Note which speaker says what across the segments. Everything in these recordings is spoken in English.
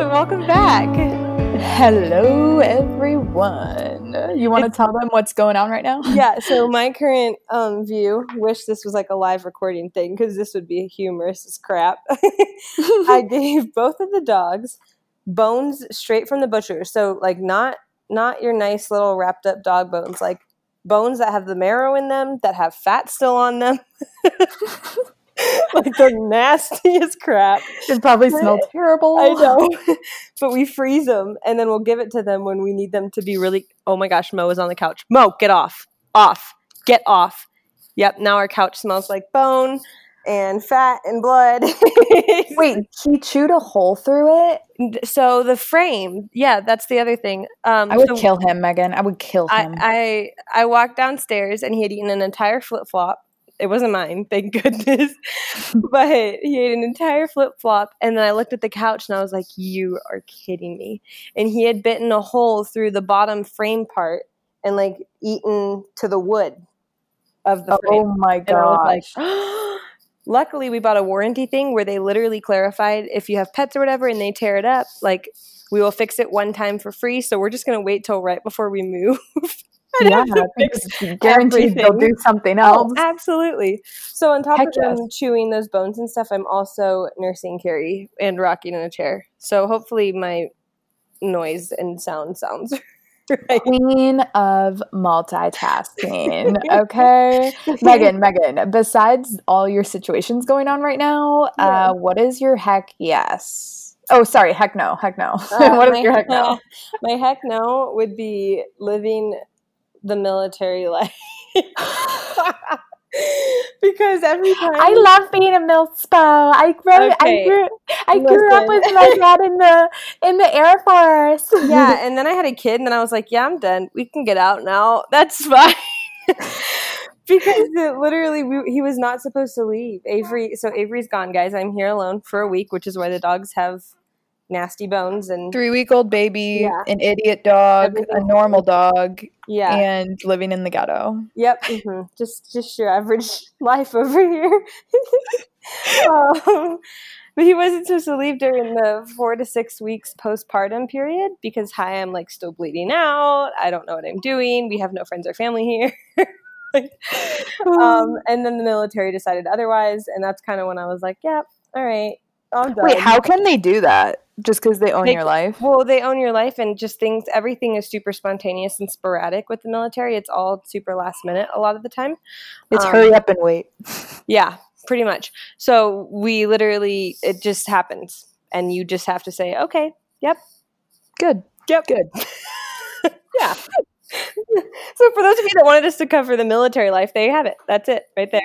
Speaker 1: Welcome back.
Speaker 2: Hello, everyone. You want to tell them what's going on right now?
Speaker 1: Yeah, so my current um, view, wish this was like a live recording thing because this would be humorous as crap. I gave both of the dogs bones straight from the butcher. So like not not your nice little wrapped up dog bones, like bones that have the marrow in them, that have fat still on them. like the nastiest crap.
Speaker 2: It probably smells terrible.
Speaker 1: I know. but we freeze them and then we'll give it to them when we need them to be really oh my gosh, Mo is on the couch. Mo, get off. Off. Get off. Yep, now our couch smells like bone and fat and blood.
Speaker 2: Wait, he chewed a hole through it?
Speaker 1: so the frame, yeah, that's the other thing. Um
Speaker 2: I would
Speaker 1: so
Speaker 2: kill him, Megan. I would kill him.
Speaker 1: I, I I walked downstairs and he had eaten an entire flip flop. It wasn't mine, thank goodness. but he ate an entire flip flop, and then I looked at the couch and I was like, "You are kidding me!" And he had bitten a hole through the bottom frame part and like eaten to the wood of the frame.
Speaker 2: oh my
Speaker 1: And I was like, luckily we bought a warranty thing where they literally clarified if you have pets or whatever and they tear it up, like we will fix it one time for free. So we're just gonna wait till right before we move. I'd
Speaker 2: yeah,
Speaker 1: have to fix
Speaker 2: guaranteed they'll do something
Speaker 1: Oh,
Speaker 2: else.
Speaker 1: absolutely. So on top
Speaker 2: Heck
Speaker 1: of them chewing those bones and stuff, I'm also nursing Carrie and rocking in a chair. So hopefully my noise and sound sounds right.
Speaker 2: Queen of multitasking. Okay. Megan, Megan, besides all your situations going on right now,
Speaker 1: Yeah.
Speaker 2: uh, what is your heck yes? Oh, sorry, heck no, heck no.
Speaker 1: Uh,
Speaker 2: what is your heck no?
Speaker 1: my heck no would be living the military life. because every time
Speaker 2: I love being a milspo. I grew,
Speaker 1: Okay.
Speaker 2: I grew, I grew up with my dad in the in the Air Force.
Speaker 1: yeah, and then I had a kid, and then I was like, "Yeah, I'm done. We can get out now. That's fine." because it literally, we, he was not supposed to leave. Avery, so Avery's gone, guys. I'm here alone for a week, which is why the dogs have nasty bones and
Speaker 2: Three week old baby,
Speaker 1: Yeah.
Speaker 2: an idiot dog, a normal dog,
Speaker 1: yeah,
Speaker 2: and living in the ghetto.
Speaker 1: yep, hmm just just your average life over here. um, but he wasn't supposed to leave during the four to six weeks postpartum period because hi, I'm like still bleeding out. I don't know what I'm doing. We have no friends or family here. Like, um, and then the military decided otherwise, and that's kind of when I was like, "Yep, all right, I'm done."
Speaker 2: Wait, how can they do that? Just because they own
Speaker 1: They-
Speaker 2: your life?
Speaker 1: Well, they own your life, and just things. Everything is super spontaneous and sporadic with the military. It's all super last minute a lot of the time.
Speaker 2: It's
Speaker 1: um,
Speaker 2: hurry up and wait.
Speaker 1: Yeah, pretty much. So we literally, it just happens, and you just have to say, "Okay, yep,
Speaker 2: Good.
Speaker 1: yep,
Speaker 2: Good.
Speaker 1: yeah." so for those of you that wanted us to cover the military life, there you have it. That's it, right there.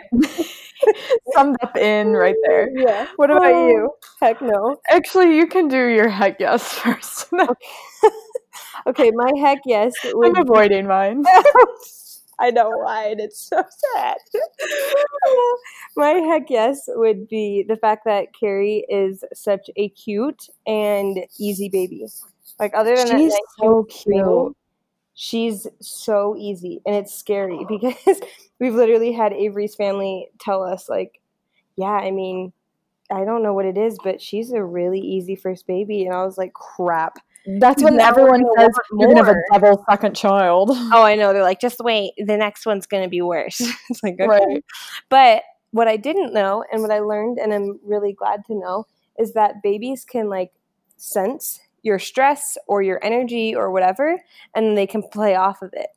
Speaker 2: Summed up in right there.
Speaker 1: Yeah. What about
Speaker 2: Oh.
Speaker 1: you? Heck no.
Speaker 2: Actually, you can do your heck yes first.
Speaker 1: Okay, my heck yes would
Speaker 2: I'm avoiding mine.
Speaker 1: I know why, and it's so sad. My heck yes would be the fact that Carrie is such a cute and easy baby. Like other than
Speaker 2: She's
Speaker 1: that,
Speaker 2: so cute.
Speaker 1: She's so easy, and it's scary because we've literally had Avery's family tell us like, yeah, I mean, I don't know what it is, but she's a really easy first baby, and I was like, crap.
Speaker 2: That's when
Speaker 1: Now
Speaker 2: everyone says you're gonna have a double second child.
Speaker 1: Oh, I know. They're like, just wait, the next one's gonna be worse. it's like, okay.
Speaker 2: Right.
Speaker 1: But what I didn't know and what I learned and I'm really glad to know is that babies can like sense your stress or your energy or whatever and they can play off of it.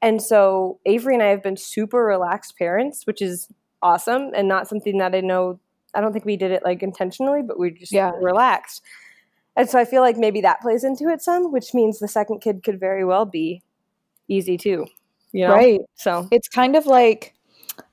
Speaker 1: And so Avery and I have been super relaxed parents, which is awesome and not something that I know I don't think we did it like intentionally, but we just
Speaker 2: Yeah.
Speaker 1: relaxed. And so I feel like maybe that plays into it some, which means the second kid could very well be easy too. You know?
Speaker 2: Right.
Speaker 1: So
Speaker 2: It's kind of like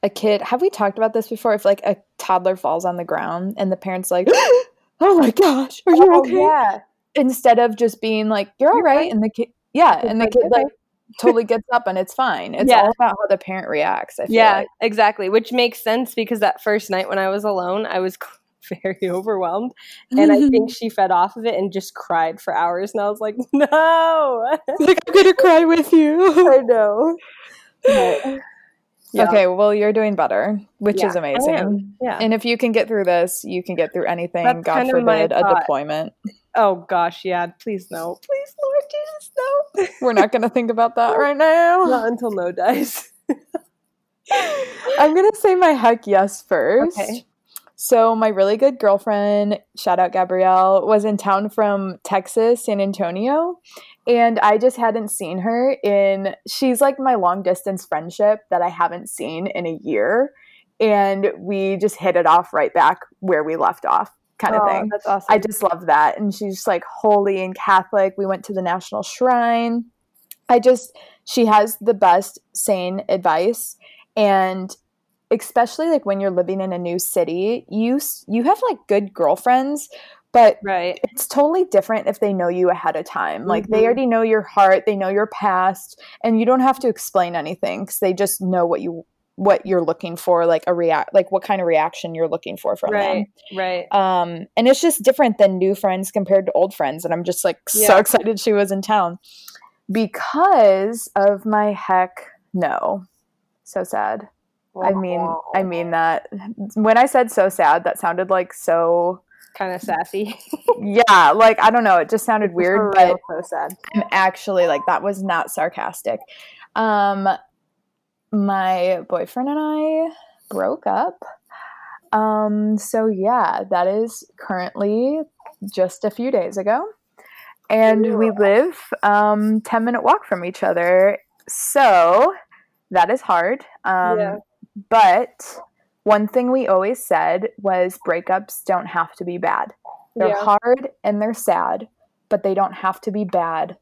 Speaker 2: a kid have we talked about this before if like a toddler falls on the ground and the parents like oh my gosh are you
Speaker 1: Oh,
Speaker 2: okay
Speaker 1: yeah.
Speaker 2: Instead of just being like you're all right and the kid yeah and the kid like totally gets up and it's fine it's
Speaker 1: Yeah.
Speaker 2: all about how the parent reacts i feel
Speaker 1: Yeah,
Speaker 2: like
Speaker 1: exactly. Which makes sense because that first night when I was alone, I was very overwhelmed. And I think she fed off of it and just cried for hours. And I was like, no.
Speaker 2: like i'm gonna cry with you
Speaker 1: I know. But, yeah.
Speaker 2: okay well you're doing better which
Speaker 1: Yeah,
Speaker 2: is amazing
Speaker 1: Yeah.
Speaker 2: and if you can get through this you can get through anything
Speaker 1: That's
Speaker 2: god
Speaker 1: kind of my
Speaker 2: forbid a deployment
Speaker 1: Oh, gosh. Yeah. Please, no. Please, Lord Jesus, no.
Speaker 2: we're not gonna think about that right now
Speaker 1: Not until no dies.
Speaker 2: I'm gonna say my heck yes first.
Speaker 1: Okay.
Speaker 2: So my really good girlfriend, shout out Gabrielle, was in town from Texas, San Antonio, and I just hadn't seen her in. She's like my long distance friendship that I haven't seen in a year, and we just hit it off right back where we left off, kind of
Speaker 1: Oh,
Speaker 2: thing.
Speaker 1: That's awesome.
Speaker 2: I just love that. And she's just like holy and Catholic. We went to the National Shrine. I just, she has the best sane advice. And especially like when you're living in a new city, you you have like good girlfriends, but
Speaker 1: right.
Speaker 2: it's totally different if they know you ahead of time. Like they
Speaker 1: Mhm.
Speaker 2: already know your heart, they know your past, and you don't have to explain anything cuz they just know what you what you're looking for like a react like what kind of reaction you're looking for from them
Speaker 1: Right. Right.
Speaker 2: um and it's just different than new friends compared to old friends and i'm just like so excited she was in town because of my heck no so sad i mean i mean that when i said so sad that sounded like so
Speaker 1: kind of sassy.
Speaker 2: yeah like i don't know it just sounded weird but
Speaker 1: so sad.
Speaker 2: I'm actually like that was not sarcastic. Um my boyfriend and I broke up. Um so yeah, that is currently just a few days ago. And we live um 10 minute walk from each other. So that is hard. Um
Speaker 1: Yeah.
Speaker 2: but one thing we always said was breakups don't have to be bad. They're
Speaker 1: Yeah.
Speaker 2: hard and they're sad, but they don't have to be bad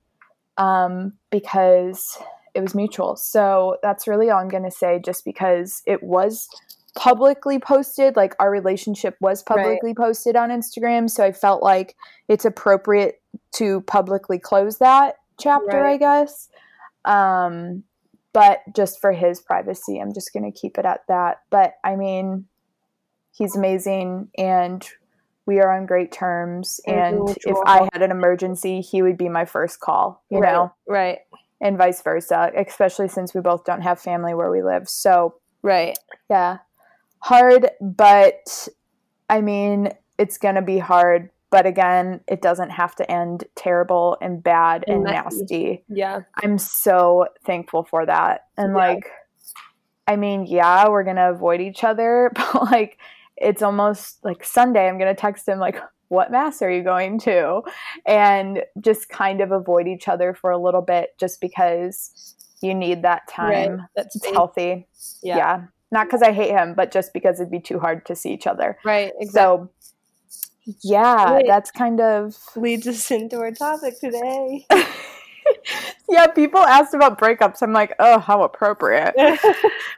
Speaker 2: um, because it was mutual. So that's really all I'm going to say, just because it was publicly posted, like our relationship was
Speaker 1: Right.
Speaker 2: publicly posted on Instagram. So I felt like it's appropriate to publicly close that chapter, I guess. Um, but just for his privacy, I'm just going to keep it at that. But I mean, he's amazing and we are on great terms.
Speaker 1: And
Speaker 2: And if. I had an emergency, he would be my first call, you
Speaker 1: right.
Speaker 2: know,
Speaker 1: Right.
Speaker 2: And vice versa, especially since we both don't have family where we live. So,
Speaker 1: Right.
Speaker 2: yeah, hard, but I mean, it's going to be hard. But again, it doesn't have to end terrible and bad and,
Speaker 1: And
Speaker 2: nasty.
Speaker 1: Yeah.
Speaker 2: I'm so thankful for that. And
Speaker 1: Yeah.
Speaker 2: like, I mean, yeah, we're gonna avoid each other, but like, it's almost like Sunday. I'm gonna text him like, "What mass are you going to?" And just kind of avoid each other for a little bit, just because you need that time.
Speaker 1: Right. That's
Speaker 2: It's healthy.
Speaker 1: Yeah.
Speaker 2: Yeah. Not because I hate him, but just because it'd be too hard to see each other.
Speaker 1: Right. Exactly.
Speaker 2: So, yeah, that's kind of
Speaker 1: leads us into our topic today.
Speaker 2: yeah. People asked about breakups. I'm like, oh, how appropriate.
Speaker 1: we're,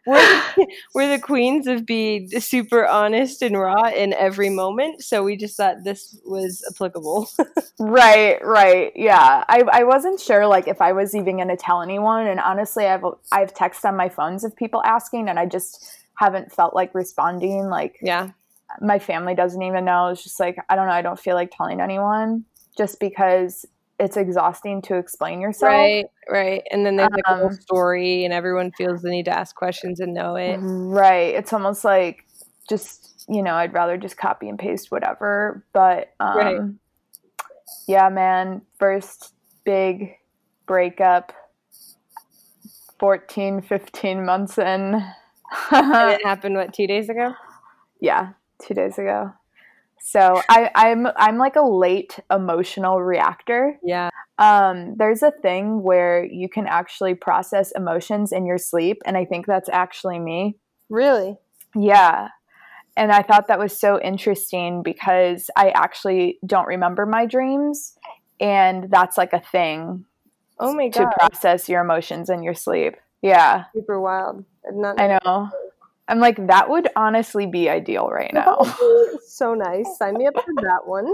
Speaker 1: the, we're the queens of being super honest and raw in every moment, so we just thought this was applicable.
Speaker 2: Right, right. Yeah. I, I wasn't sure like if I was even gonna tell anyone and honestly I've I've texted on my phones of people asking and I just haven't felt like responding. Like
Speaker 1: yeah.
Speaker 2: my family doesn't even know. It's just like I don't know, I don't feel like telling anyone just because it's exhausting to explain yourself.
Speaker 1: Right, right. And then there's like a whole
Speaker 2: Um,
Speaker 1: story, and everyone feels the need to ask questions and know it.
Speaker 2: Right. It's almost like just you know, I'd rather just copy and paste whatever. But um
Speaker 1: Right.
Speaker 2: yeah, man, first big breakup 14, 15 months in.
Speaker 1: And it happened what two days ago?
Speaker 2: yeah, two days ago. So I, I'm I'm like a late emotional reactor.
Speaker 1: Yeah.
Speaker 2: Um, there's a thing where you can actually process emotions in your sleep, and I think that's actually me.
Speaker 1: Really?
Speaker 2: Yeah. And I thought that was so interesting because I actually don't remember my dreams. And that's like a thing
Speaker 1: Oh my god!
Speaker 2: to process your emotions in your sleep. Yeah,
Speaker 1: Super wild. I
Speaker 2: know. I'm like, that would honestly be ideal right now.
Speaker 1: so nice. Sign me up for that one.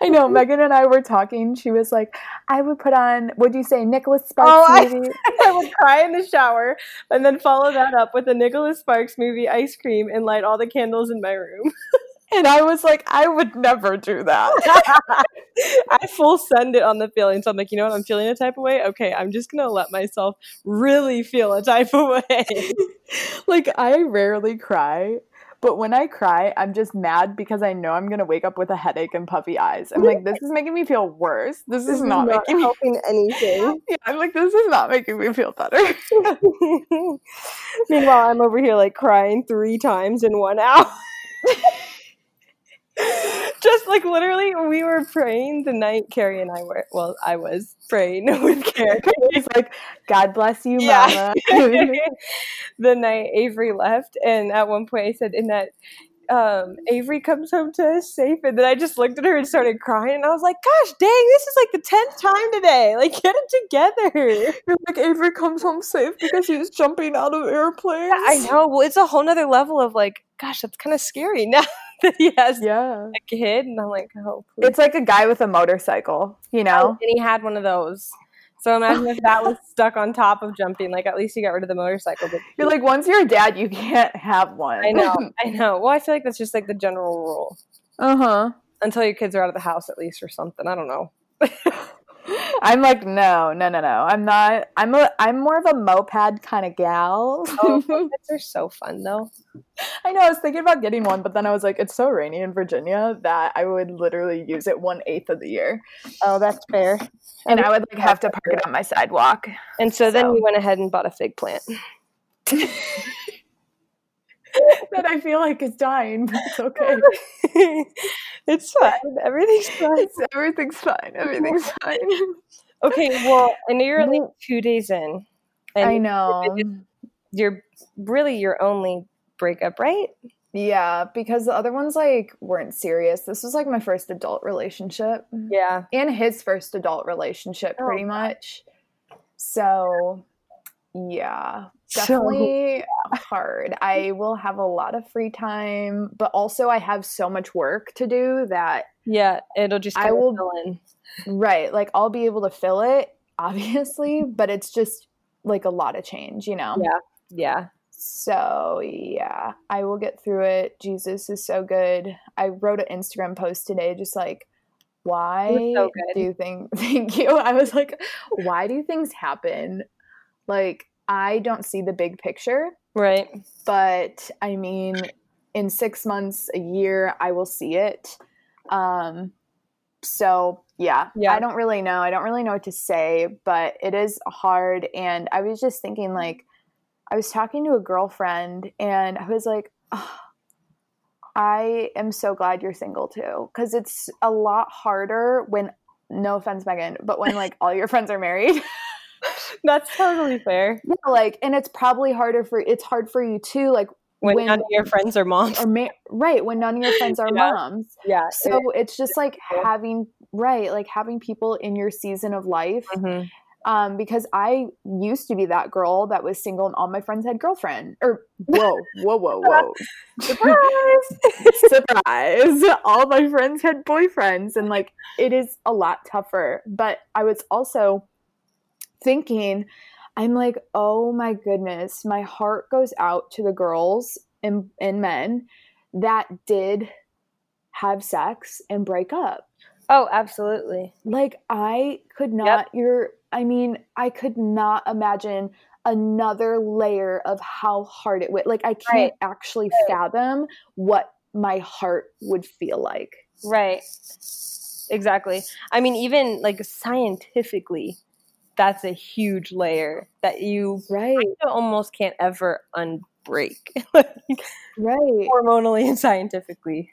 Speaker 2: I know. Megan and I were talking. She was like, I would put on, what'd you say, Nicholas Sparks
Speaker 1: Oh, I-
Speaker 2: movie?
Speaker 1: I would cry in the shower and then follow that up with a Nicholas Sparks movie, ice cream, and light all the candles in my room.
Speaker 2: And I was like, I would never do that.
Speaker 1: I full send it on the feeling. So I'm like, you know what? I'm feeling a type of way. Okay, I'm just gonna let myself really feel a type of way.
Speaker 2: like, I rarely cry. But when I cry, I'm just mad because I know I'm gonna wake up with a headache and puffy eyes. I'm like, this is making me feel worse. This is not making me.
Speaker 1: helping anything.
Speaker 2: Yeah, I'm like, this is not making me feel better.
Speaker 1: Meanwhile, I'm over here like crying three times in one hour. Just like literally, we were praying the night Carrie and I were. Well, I was praying with Carrie.
Speaker 2: It's like, God bless you,
Speaker 1: Yeah.
Speaker 2: mama.
Speaker 1: the night Avery left, and at one point I said, "In that." Um, Avery comes home to us safe, and then I just looked at her and started crying, and I was like, "Gosh, dang, this is like the tenth time today! Like, get it together!"
Speaker 2: You're like, Avery comes home safe because he was jumping out of airplanes.
Speaker 1: I know. Well, it's a whole nother level of like, gosh, that's kind of scary now that he has
Speaker 2: Yeah.
Speaker 1: a kid, and I'm like, oh, please.
Speaker 2: It's like a guy with a motorcycle, you know?
Speaker 1: and he had one of those. So imagine if that was stuck on top of jumping. Like, at least he got rid of the motorcycle. But
Speaker 2: You're like, once you're a dad, you can't have one.
Speaker 1: I know, I know. Well, I feel like that's just like the general rule
Speaker 2: uh huh.
Speaker 1: until your kids are out of the house, at least, or something. I don't know.
Speaker 2: I'm like, no, no, no, no. I'm not. I'm a. I'm more of a moped kind of gal.
Speaker 1: Oh, mopeds are so fun though.
Speaker 2: I know. I was thinking about getting one, but then I was like, it's so rainy in Virginia that I would literally use it one eighth of the year,
Speaker 1: Oh, that's fair.
Speaker 2: and I would like have to park it on my sidewalk.
Speaker 1: And so then
Speaker 2: So-
Speaker 1: you went ahead and bought a fig plant.
Speaker 2: that I feel like is dying, but it's okay.
Speaker 1: it's fine. Everything's fine.
Speaker 2: It's, everything's fine. Everything's fine.
Speaker 1: Okay, well, I know you're only mm-hmm. two days in. And
Speaker 2: I know.
Speaker 1: You're really your only breakup, right?
Speaker 2: Yeah, because the other ones like weren't serious. This was like my first adult relationship.
Speaker 1: Yeah.
Speaker 2: and his first adult relationship
Speaker 1: Oh,
Speaker 2: pretty much so yeah
Speaker 1: So-
Speaker 2: definitely hard i will have a lot of free time but also i have so much work to do that
Speaker 1: Yeah, it'll just
Speaker 2: I will-
Speaker 1: fill in.
Speaker 2: right like i'll be able to fill it obviously but it's just like a lot of change you know
Speaker 1: Yeah. Yeah.
Speaker 2: so yeah i will get through it jesus is so good i wrote an instagram post today just like why
Speaker 1: so
Speaker 2: do you think thank you i was like why do things happen like i don't see the big picture
Speaker 1: Right.
Speaker 2: but i mean in six months a year i will see it. Um so yeah,
Speaker 1: Yeah.
Speaker 2: i don't really know. I don't really know what to say but it is hard. And i was just thinking like i was talking to a girlfriend and i was like "Oh, i am so glad you're single too. Because it's a lot harder when no offense megan but when like all your friends are married
Speaker 1: That's totally fair.
Speaker 2: yeah, like and it's probably harder for it's hard for you too like
Speaker 1: When,
Speaker 2: When-
Speaker 1: none of your friends are moms.
Speaker 2: or ma- right when none of your friends are
Speaker 1: Yeah.
Speaker 2: moms
Speaker 1: Yeah.
Speaker 2: so it's just like having right like having people in your season of life
Speaker 1: Mhm.
Speaker 2: um because i used to be that girl that was single and all my friends had girlfriend or whoa whoa whoa whoa surprise, surprise all my friends had boyfriends and like it is a lot tougher but i was also thinking i'm like oh my goodness my heart goes out to the girls and, and men that did have sex and break up
Speaker 1: Oh, absolutely.
Speaker 2: like i could not you're i mean i could not imagine another layer of how hard it would like i can't
Speaker 1: Right.
Speaker 2: actually fathom what my heart would feel like
Speaker 1: Right. Exactly. I mean, even like scientifically, that's a huge layer that you
Speaker 2: right
Speaker 1: almost can't ever unbreak, like,
Speaker 2: right
Speaker 1: hormonally and scientifically.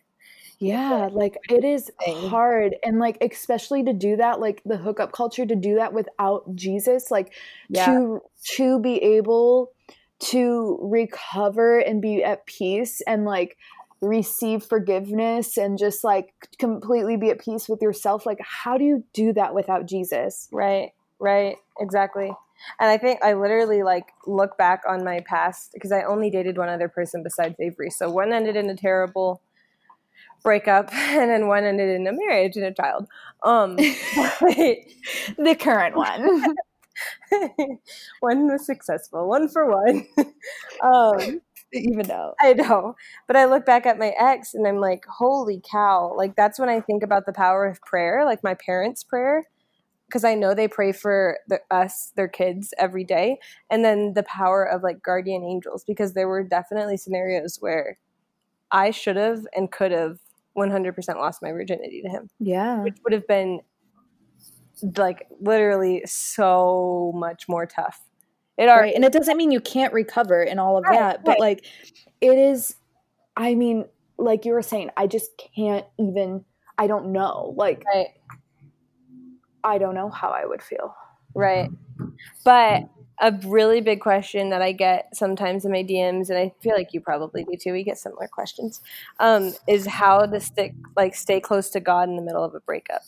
Speaker 2: yeah like it is hard and like especially to do that like the hookup culture to do that without jesus like
Speaker 1: Yeah.
Speaker 2: to to be able to recover and be at peace and like receive forgiveness and just like completely be at peace with yourself like how do you do that without jesus
Speaker 1: Right. Right. Exactly. And I think I literally like look back on my past because I only dated one other person besides Avery. So one ended in a terrible breakup and then one ended in a marriage and a child. Um
Speaker 2: the current one.
Speaker 1: one was successful, one for one. um
Speaker 2: even though
Speaker 1: I know. But I look back at my ex and I'm like, holy cow. Like, that's when I think about the power of prayer, like my parents' prayer, because I know they pray for the, us, their kids, every day. And then the power of like guardian angels, because there were definitely scenarios where I should have and could have 100% lost my virginity to him.
Speaker 2: Yeah.
Speaker 1: Which would have been like literally so much more tough
Speaker 2: it are, right. and it doesn't mean you can't recover and all of right, that, but like it is. I mean, like you were saying, I just can't even. I don't know. Like,
Speaker 1: right.
Speaker 2: I don't know how I would feel.
Speaker 1: Right. But a really big question that I get sometimes in my DMs, and I feel like you probably do too. We get similar questions. Um, is how to stick, like, stay close to God in the middle of a breakup.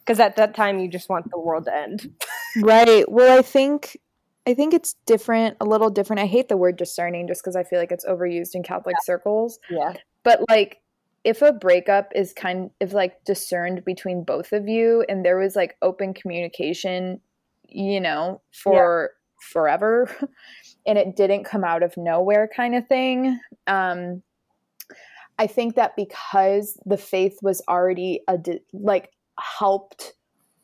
Speaker 1: Because at that time, you just want the world to end.
Speaker 2: right. Well, I think I think it's different, a little different. I hate the word discerning just because I feel like it's overused in Catholic
Speaker 1: yeah.
Speaker 2: circles.
Speaker 1: Yeah.
Speaker 2: But like if a breakup is kind of like discerned between both of you and there was like open communication, you know, for yeah. forever and it didn't come out of nowhere kind of thing. Um I think that because the faith was already a de- like helped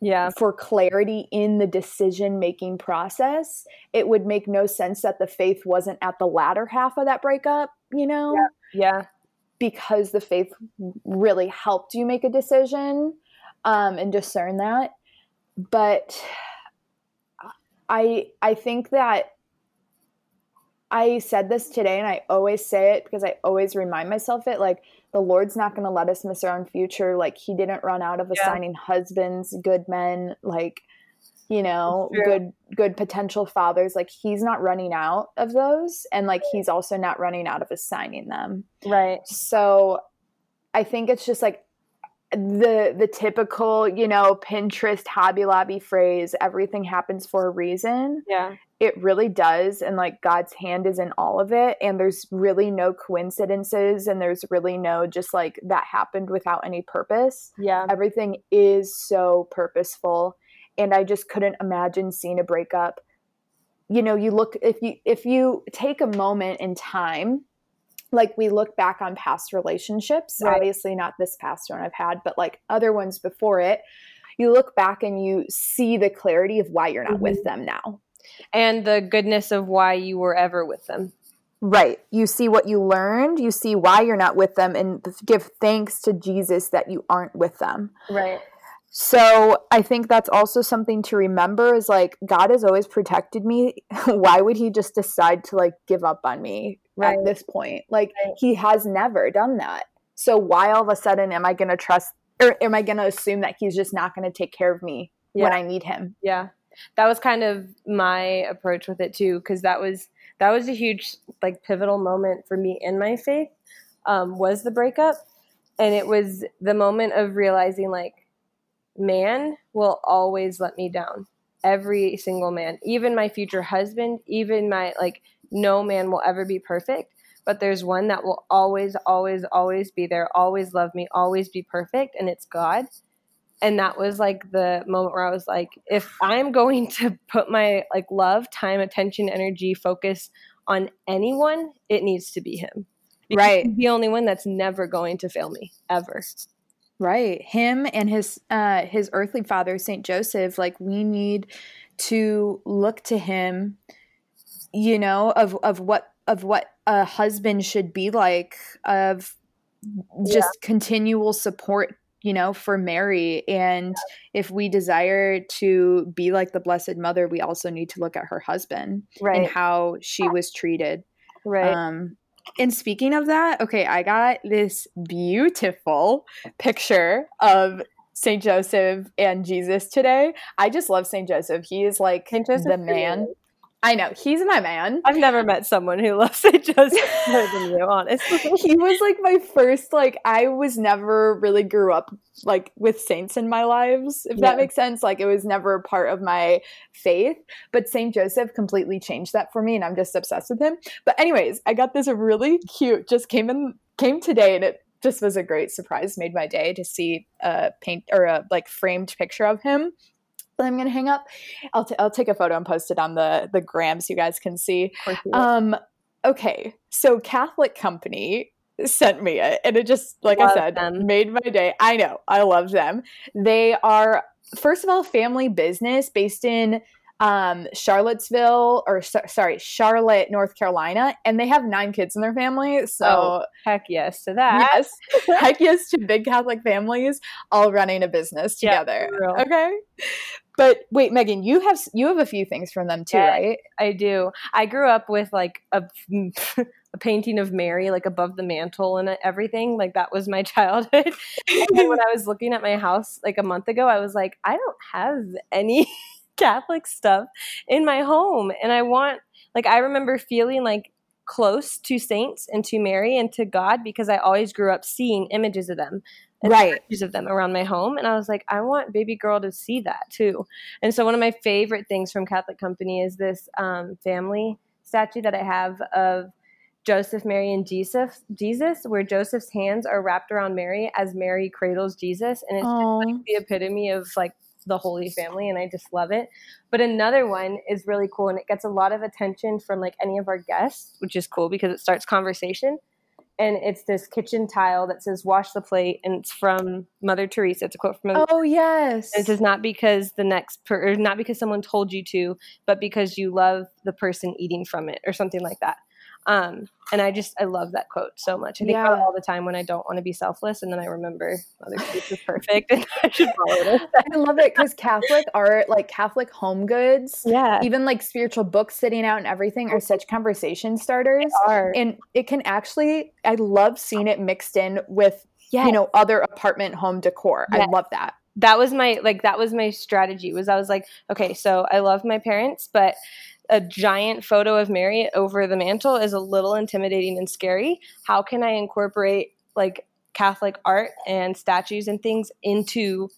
Speaker 1: yeah
Speaker 2: for clarity in the decision making process it would make no sense that the faith wasn't at the latter half of that breakup you know
Speaker 1: yeah, yeah.
Speaker 2: Because the faith really helped you make a decision um, and discern that but i i think that i said this today and i always say it because i always remind myself it like the Lord's not going to let us miss our own future. Like he didn't run out of assigning yeah. husbands, good men, like you know, good good potential fathers. Like he's not running out of those and like he's also not running out of assigning them.
Speaker 1: Right.
Speaker 2: So I think it's just like the the typical, you know, Pinterest Hobby Lobby phrase, everything happens for a reason.
Speaker 1: Yeah
Speaker 2: it really does and like god's hand is in all of it and there's really no coincidences and there's really no just like that happened without any purpose
Speaker 1: yeah
Speaker 2: everything is so purposeful and i just couldn't imagine seeing a breakup you know you look if you if you take a moment in time like we look back on past relationships right. obviously not this past one i've had but like other ones before it you look back and you see the clarity of why you're not mm-hmm. with them now
Speaker 1: and the goodness of why you were ever with them.
Speaker 2: Right. You see what you learned, you see why you're not with them, and give thanks to Jesus that you aren't with them.
Speaker 1: Right.
Speaker 2: So I think that's also something to remember is like God has always protected me. why would he just decide to like give up on me right. at this point? Like right. he has never done that. So why all of a sudden am I going to trust or am I going to assume that he's just not going to take care of me yeah. when I need him?
Speaker 1: Yeah that was kind of my approach with it too because that was that was a huge like pivotal moment for me in my faith um, was the breakup and it was the moment of realizing like man will always let me down. Every single man even my future husband even my like no man will ever be perfect but there's one that will always always always be there always love me always be perfect and it's god. And that was like the moment where i was like if i'm going to put my like love time attention energy focus on anyone it needs to be him.
Speaker 2: Because right.
Speaker 1: the only one that's never going to fail me ever
Speaker 2: right him and his uh his earthly father saint joseph like we need to look to him you know of of what of what a husband should be like of just yeah. continual support you know, for Mary. And if we desire to be like the Blessed Mother, we also need to look at her husband
Speaker 1: right.
Speaker 2: and how she was treated.
Speaker 1: Right.
Speaker 2: Um, and speaking of that, okay, I got this beautiful picture of St. Joseph and Jesus today. I just love St. Joseph. He is like the man. I know he's my man.
Speaker 1: I've never met someone who loves St. Joseph more than you, honestly.
Speaker 2: he was like my first like I was never really grew up like with saints in my lives, if
Speaker 1: Yeah.
Speaker 2: that makes sense. Like it was never part of my faith. But Saint Joseph completely changed that for me and I'm just obsessed with him. But anyways, I got this really cute, just came in came today and it just was a great surprise, made my day to see a paint or a like framed picture of him I'm gonna hang up. I'll, t- I'll take a photo and post it on the the gram so you guys can see. Um, okay, so Catholic Company sent me it, and it just, like
Speaker 1: Love
Speaker 2: I said,
Speaker 1: them.
Speaker 2: made my day. I know, I love them. They are, first of all, family business based in um, Charlottesville, or so- sorry, Charlotte, North Carolina, and they have nine kids in their family. So,
Speaker 1: Oh, Heck yes to that.
Speaker 2: yes, heck yes to big Catholic families all running a business together.
Speaker 1: real.
Speaker 2: okay. But wait, Megan, you have you have a few things from them too,
Speaker 1: Yeah.
Speaker 2: right?
Speaker 1: I do. I grew up with like a, a painting of Mary like above the mantle and everything. Like that was my childhood. and when I was looking at my house like a month ago, I was like, I don't have any Catholic stuff in my home, and I want like I remember feeling like close to saints and to Mary and to God because I always grew up seeing images of them and
Speaker 2: Right.
Speaker 1: statues of them around my home and I was like I want baby girl to see that too. And so one of my favorite things from Catholic Company is this um, family statue that I have of Joseph, Mary, and Jesus, Jesus, where Joseph's hands are wrapped around Mary as Mary cradles Jesus, and it's
Speaker 2: Oh,
Speaker 1: the epitome of like the Holy Family, and I just love it. But another one is really cool, and it gets a lot of attention from like any of our guests, which is cool because it starts conversation. And it's this kitchen tile that says "Wash the plate," and it's from Mother Teresa. It's a quote from Mother
Speaker 2: oh yes.
Speaker 1: it says not because the next per, or not because someone told you to, but because you love the person eating from it, or something like that. Um, and I just I love that quote so much. I think
Speaker 2: Yeah.
Speaker 1: all the time when I don't want to be selfless, and then I remember Mother Teresa's perfect, and I should follow it.
Speaker 2: I love it because Catholic art, like Catholic home goods,
Speaker 1: Yeah,
Speaker 2: even like spiritual books sitting out and everything, are such conversation starters.
Speaker 1: are.
Speaker 2: And it can actually, I love seeing it mixed in with,
Speaker 1: Yeah,
Speaker 2: you know, other apartment home decor. I love that.
Speaker 1: that was my like that was my strategy. Was I was like, okay, so I love my parents, but a giant photo of Mary over the mantle is a little intimidating and scary. How can I incorporate like Catholic art and statues and things into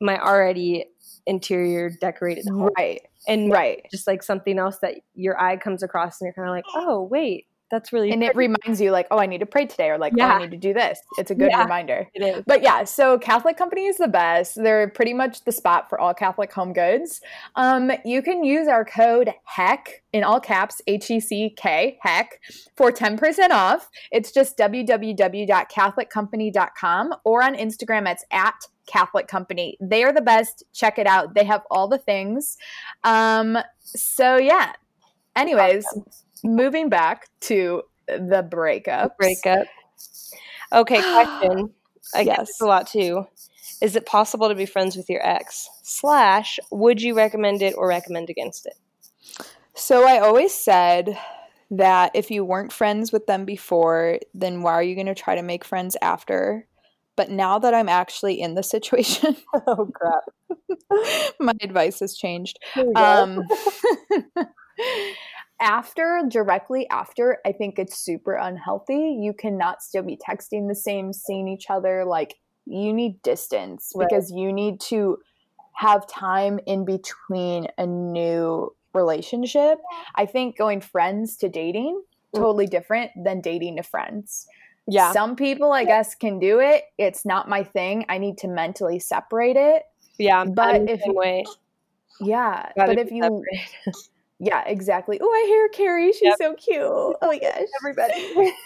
Speaker 1: my already interior decorated home?
Speaker 2: Right.
Speaker 1: And
Speaker 2: Right.
Speaker 1: just like something else that your eye comes across and you're kind of like, oh, wait, that's really
Speaker 2: And it reminds you, like, oh, I need to pray today, or like, oh, I need to do this. It's a good
Speaker 1: Yeah.
Speaker 2: reminder.
Speaker 1: It is.
Speaker 2: But yeah, so Catholic Company is the best. They're pretty much the spot for all Catholic home goods. Um, you can use our code HECK in all caps, H E C K, HECK, for 10% off. It's just www.catholiccompany.com or on Instagram, it's at Catholic Company. They are the best. Check it out. They have all the things. Um, so yeah. Anyways, moving back to the breakup.
Speaker 1: breakup. Okay, question. I guess
Speaker 2: Yes.
Speaker 1: a lot too. Is it possible to be friends with your ex? Slash, would you recommend it or recommend against it?
Speaker 2: So I always said that if you weren't friends with them before, then why are you going to try to make friends after? But now that I'm actually in the situation,
Speaker 1: Oh crap!
Speaker 2: my advice has changed.
Speaker 1: Here we go.
Speaker 2: Um, after, directly after, I think it's super unhealthy. You cannot still be texting the same, seeing each other. Like, you need distance
Speaker 1: Right.
Speaker 2: because you need to have time in between a new relationship. I think going friends to dating, totally different than dating to friends.
Speaker 1: yeah,
Speaker 2: Some people, I guess, can do it. It's not my thing. I need to mentally separate it.
Speaker 1: yeah.
Speaker 2: but if you-
Speaker 1: way,
Speaker 2: Yeah.
Speaker 1: Gotta
Speaker 2: but if you. Yeah, exactly. Oh, I hear Carrie. She's
Speaker 1: Yep.
Speaker 2: so cute. Oh my gosh.
Speaker 1: everybody.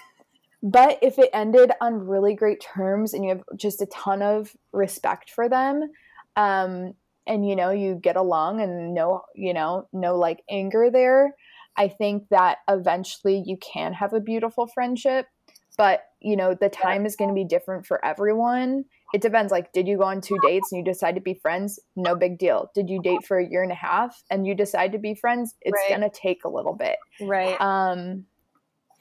Speaker 2: But if it ended on really great terms and you have just a ton of respect for them, um, and you know, you get along and no, you know, no like anger there, I think that eventually you can have a beautiful friendship. But you know, the time is going to be different for everyone. It depends. Like, did you go on two dates and you decide to be friends? No big deal. Did you date for a year and a half and you decide to be friends? It's
Speaker 1: Right.
Speaker 2: going to take a little bit.
Speaker 1: right.
Speaker 2: Um,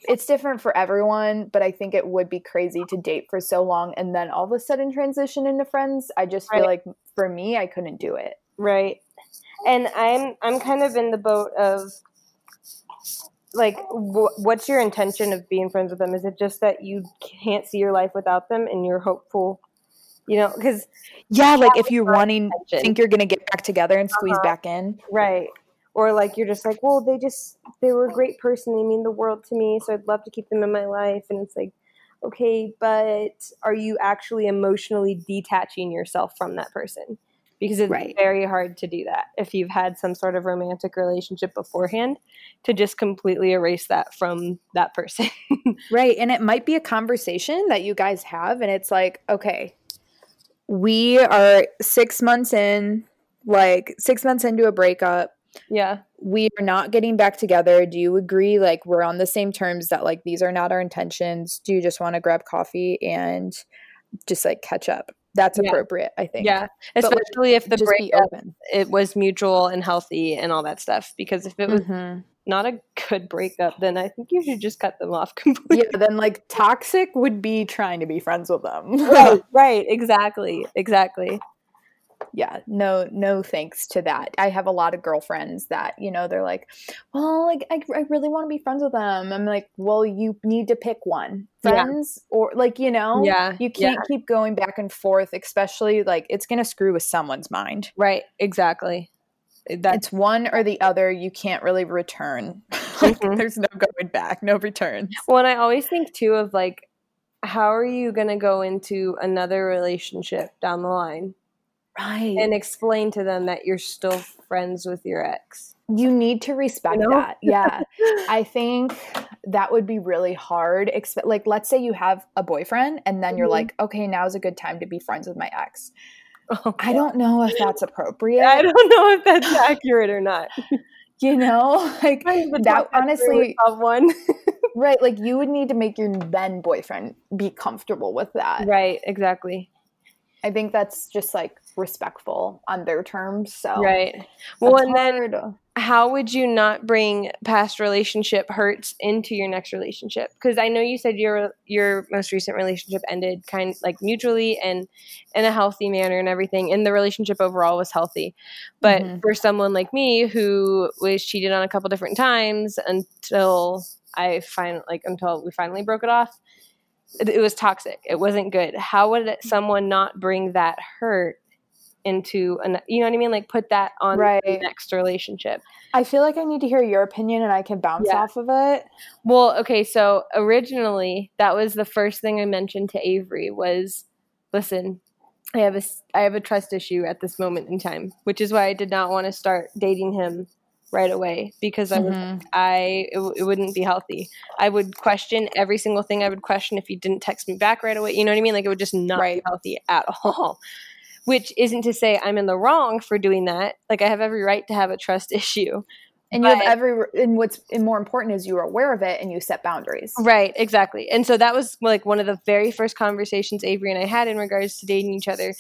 Speaker 2: it's different for everyone, but I think it would be crazy to date for so long and then all of a sudden transition into friends. I just feel
Speaker 1: Right.
Speaker 2: like for me, I couldn't do it.
Speaker 1: Right. And I'm I'm kind of in the boat of like wh- what's your intention of being friends with them? Is it just that you can't see your life without them and you're hopeful? You know, because
Speaker 2: Yeah, like if you're wanting,
Speaker 1: intention.
Speaker 2: think you're gonna get back together and squeeze
Speaker 1: Uh-huh.
Speaker 2: back in.
Speaker 1: right, or like you're just like, well, they just they were a great person. They mean the world to me, so I'd love to keep them in my life. And it's like, okay, but are you actually emotionally detaching yourself from that person? Because it's
Speaker 2: Right.
Speaker 1: very hard to do that if you've had some sort of romantic relationship beforehand to just completely erase that from that person.
Speaker 2: Right. And it might be a conversation that you guys have. And it's like, okay, we are six months in, like six months into a breakup.
Speaker 1: yeah.
Speaker 2: We are not getting back together. Do you agree? Like, we're on the same terms that, like, these are not our intentions. Do you just want to grab coffee and just like catch up? That's
Speaker 1: Yeah.
Speaker 2: appropriate, I think.
Speaker 1: Yeah,
Speaker 2: But, like,
Speaker 1: especially if the breakup
Speaker 2: open.
Speaker 1: it was mutual and healthy and all that stuff. Because if it was
Speaker 2: Mhm.
Speaker 1: Not a good breakup, then I think you should just cut them off completely.
Speaker 2: Yeah, then like toxic would be trying to be friends with them.
Speaker 1: right, right, exactly, exactly.
Speaker 2: yeah no no thanks to that i have a lot of girlfriends that you know they're like well like i, I really want to be friends with them i'm like well you need to pick one
Speaker 1: Yeah.
Speaker 2: friends or like you know
Speaker 1: Yeah,
Speaker 2: you can't keep going back and forth especially like it's gonna screw with someone's mind
Speaker 1: Right, exactly. That's
Speaker 2: it's one or the other you can't really return like,
Speaker 1: Mhm.
Speaker 2: there's no going back no return.
Speaker 1: well, and I always think too of like, how are you going to go into another relationship down the line
Speaker 2: right
Speaker 1: and explain to them that you're still friends with your ex?
Speaker 2: you need to respect
Speaker 1: know?
Speaker 2: that yeah I think that would be really hard. Like, let's say you have a boyfriend, and then you're
Speaker 1: Mhm.
Speaker 2: like, okay, now's a good time to be friends with my ex.
Speaker 1: Oh,
Speaker 2: I don't know if that's appropriate.
Speaker 1: I don't know if that's accurate or not.
Speaker 2: you know, like that. Honestly,
Speaker 1: one.
Speaker 2: right? Like, you would need to make your then boyfriend be comfortable with that.
Speaker 1: right, exactly.
Speaker 2: I think that's just like respectful on their terms. So,
Speaker 1: Right. Well, and then how would you not bring past relationship hurts into your next relationship? Because I know you said your your most recent relationship ended kind like mutually and in a healthy manner and everything, and the relationship overall was healthy. But
Speaker 2: Mhm.
Speaker 1: for someone like me who was cheated on a couple different times until I find like until we finally broke it off, it, it was toxic. It wasn't good. How would someone not bring that hurt? Into an you know what I mean like put that on the next relationship
Speaker 2: I feel like I need to hear your opinion, and I can bounce
Speaker 1: Yeah.
Speaker 2: off of it.
Speaker 1: Well, okay, so originally that was the first thing I mentioned to Avery was listen, I have a I have a trust issue at this moment in time, which is why I did not want to start dating him right away because I was
Speaker 2: Mhm.
Speaker 1: I it, it wouldn't be healthy. I would question every single thing I would question if he didn't text me back right away. You know what I mean? Like it would just not
Speaker 2: Right.
Speaker 1: be healthy at all. Which isn't to say I'm in the wrong for doing that. Like I have every right to have a trust issue.
Speaker 2: And you have every, and what's and more important is you are aware of it and you set boundaries.
Speaker 1: Right, exactly. And so that was like one of the very first conversations Avery and I had in regards to dating each other.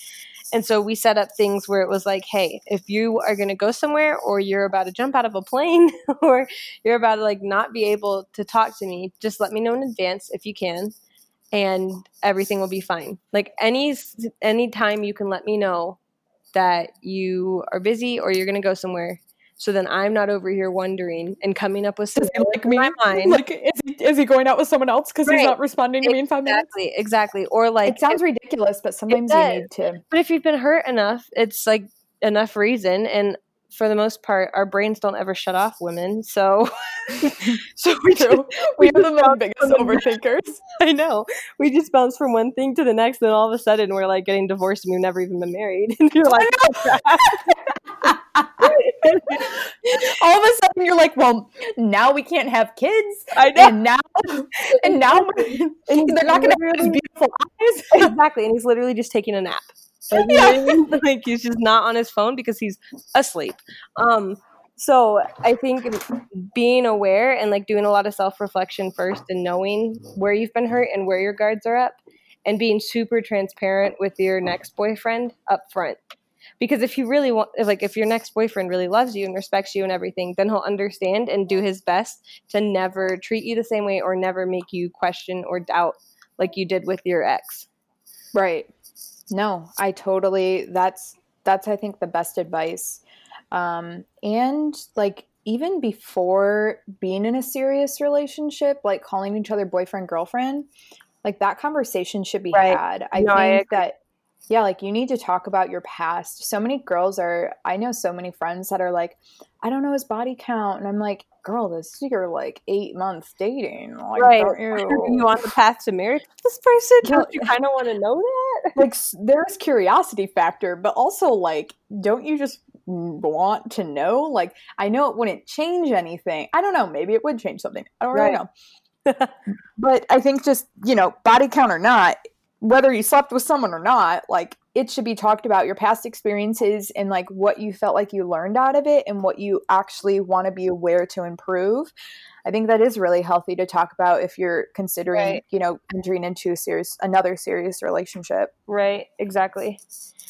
Speaker 1: And so we set up things where it was like, hey, if you are going to go somewhere or you're about to jump out of a plane or you're about to like not be able to talk to me, just let me know in advance if you can and everything will be fine. Like any any time you can let me know that you are busy or you're going to go somewhere. So then I'm not over here wondering and coming up with scenarios
Speaker 2: like me?
Speaker 1: my mind.
Speaker 2: Like, is he, is he going out with someone else because
Speaker 1: Right.
Speaker 2: he's not responding to me in five minutes?
Speaker 1: Exactly, exactly. Or like,
Speaker 2: it sounds ridiculous, but sometimes you need to.
Speaker 1: but if you've been hurt enough, it's like enough reason. And for the most part, our brains don't ever shut off women. So, so we
Speaker 2: True. We are the biggest overthinkers.
Speaker 1: I know we just bounce from one thing to the next, and all of a sudden we're like getting divorced, and we've never even been married. And you're like,
Speaker 2: All of a sudden, you're like, well, now we can't have kids,
Speaker 1: I know.
Speaker 2: and now, and now
Speaker 1: And
Speaker 2: they're not going to have beautiful eyes.
Speaker 1: exactly, and he's literally just taking a nap. Like, you know what I mean? like he's just not on his phone because he's asleep. Um, so I think being aware and like doing a lot of self reflection first and knowing where you've been hurt and where your guards are up, and being super transparent with your next boyfriend up front. Because if you really want, like, if your next boyfriend really loves you and respects you and everything, then he'll understand and do his best to never treat you the same way or never make you question or doubt like you did with your ex.
Speaker 2: Right. No, I totally that's that's I think the best advice. Um and like even before being in a serious relationship, like calling each other boyfriend, girlfriend, like that conversation should be
Speaker 1: Right.
Speaker 2: had. I
Speaker 1: No, I
Speaker 2: think that, yeah, like you need to talk about your past. So many girls are, I know so many friends that are like, I don't know his body count. And I'm like, girl, this is your like eight months dating. Like,
Speaker 1: Right.
Speaker 2: don't
Speaker 1: you
Speaker 2: you?
Speaker 1: on the path to marriage with this person? Don't you kind of want to know that?
Speaker 2: like there's curiosity factor but also like don't you just want to know like i know it wouldn't change anything i don't know maybe it would change something i don't really know but i think just you know body count or not whether you slept with someone or not like it should be talked about your past experiences and like what you felt like you learned out of it and what you actually want to be aware to improve i think that is really healthy to talk about if you're considering
Speaker 1: Right.
Speaker 2: you know entering into a serious another serious relationship
Speaker 1: Right, exactly.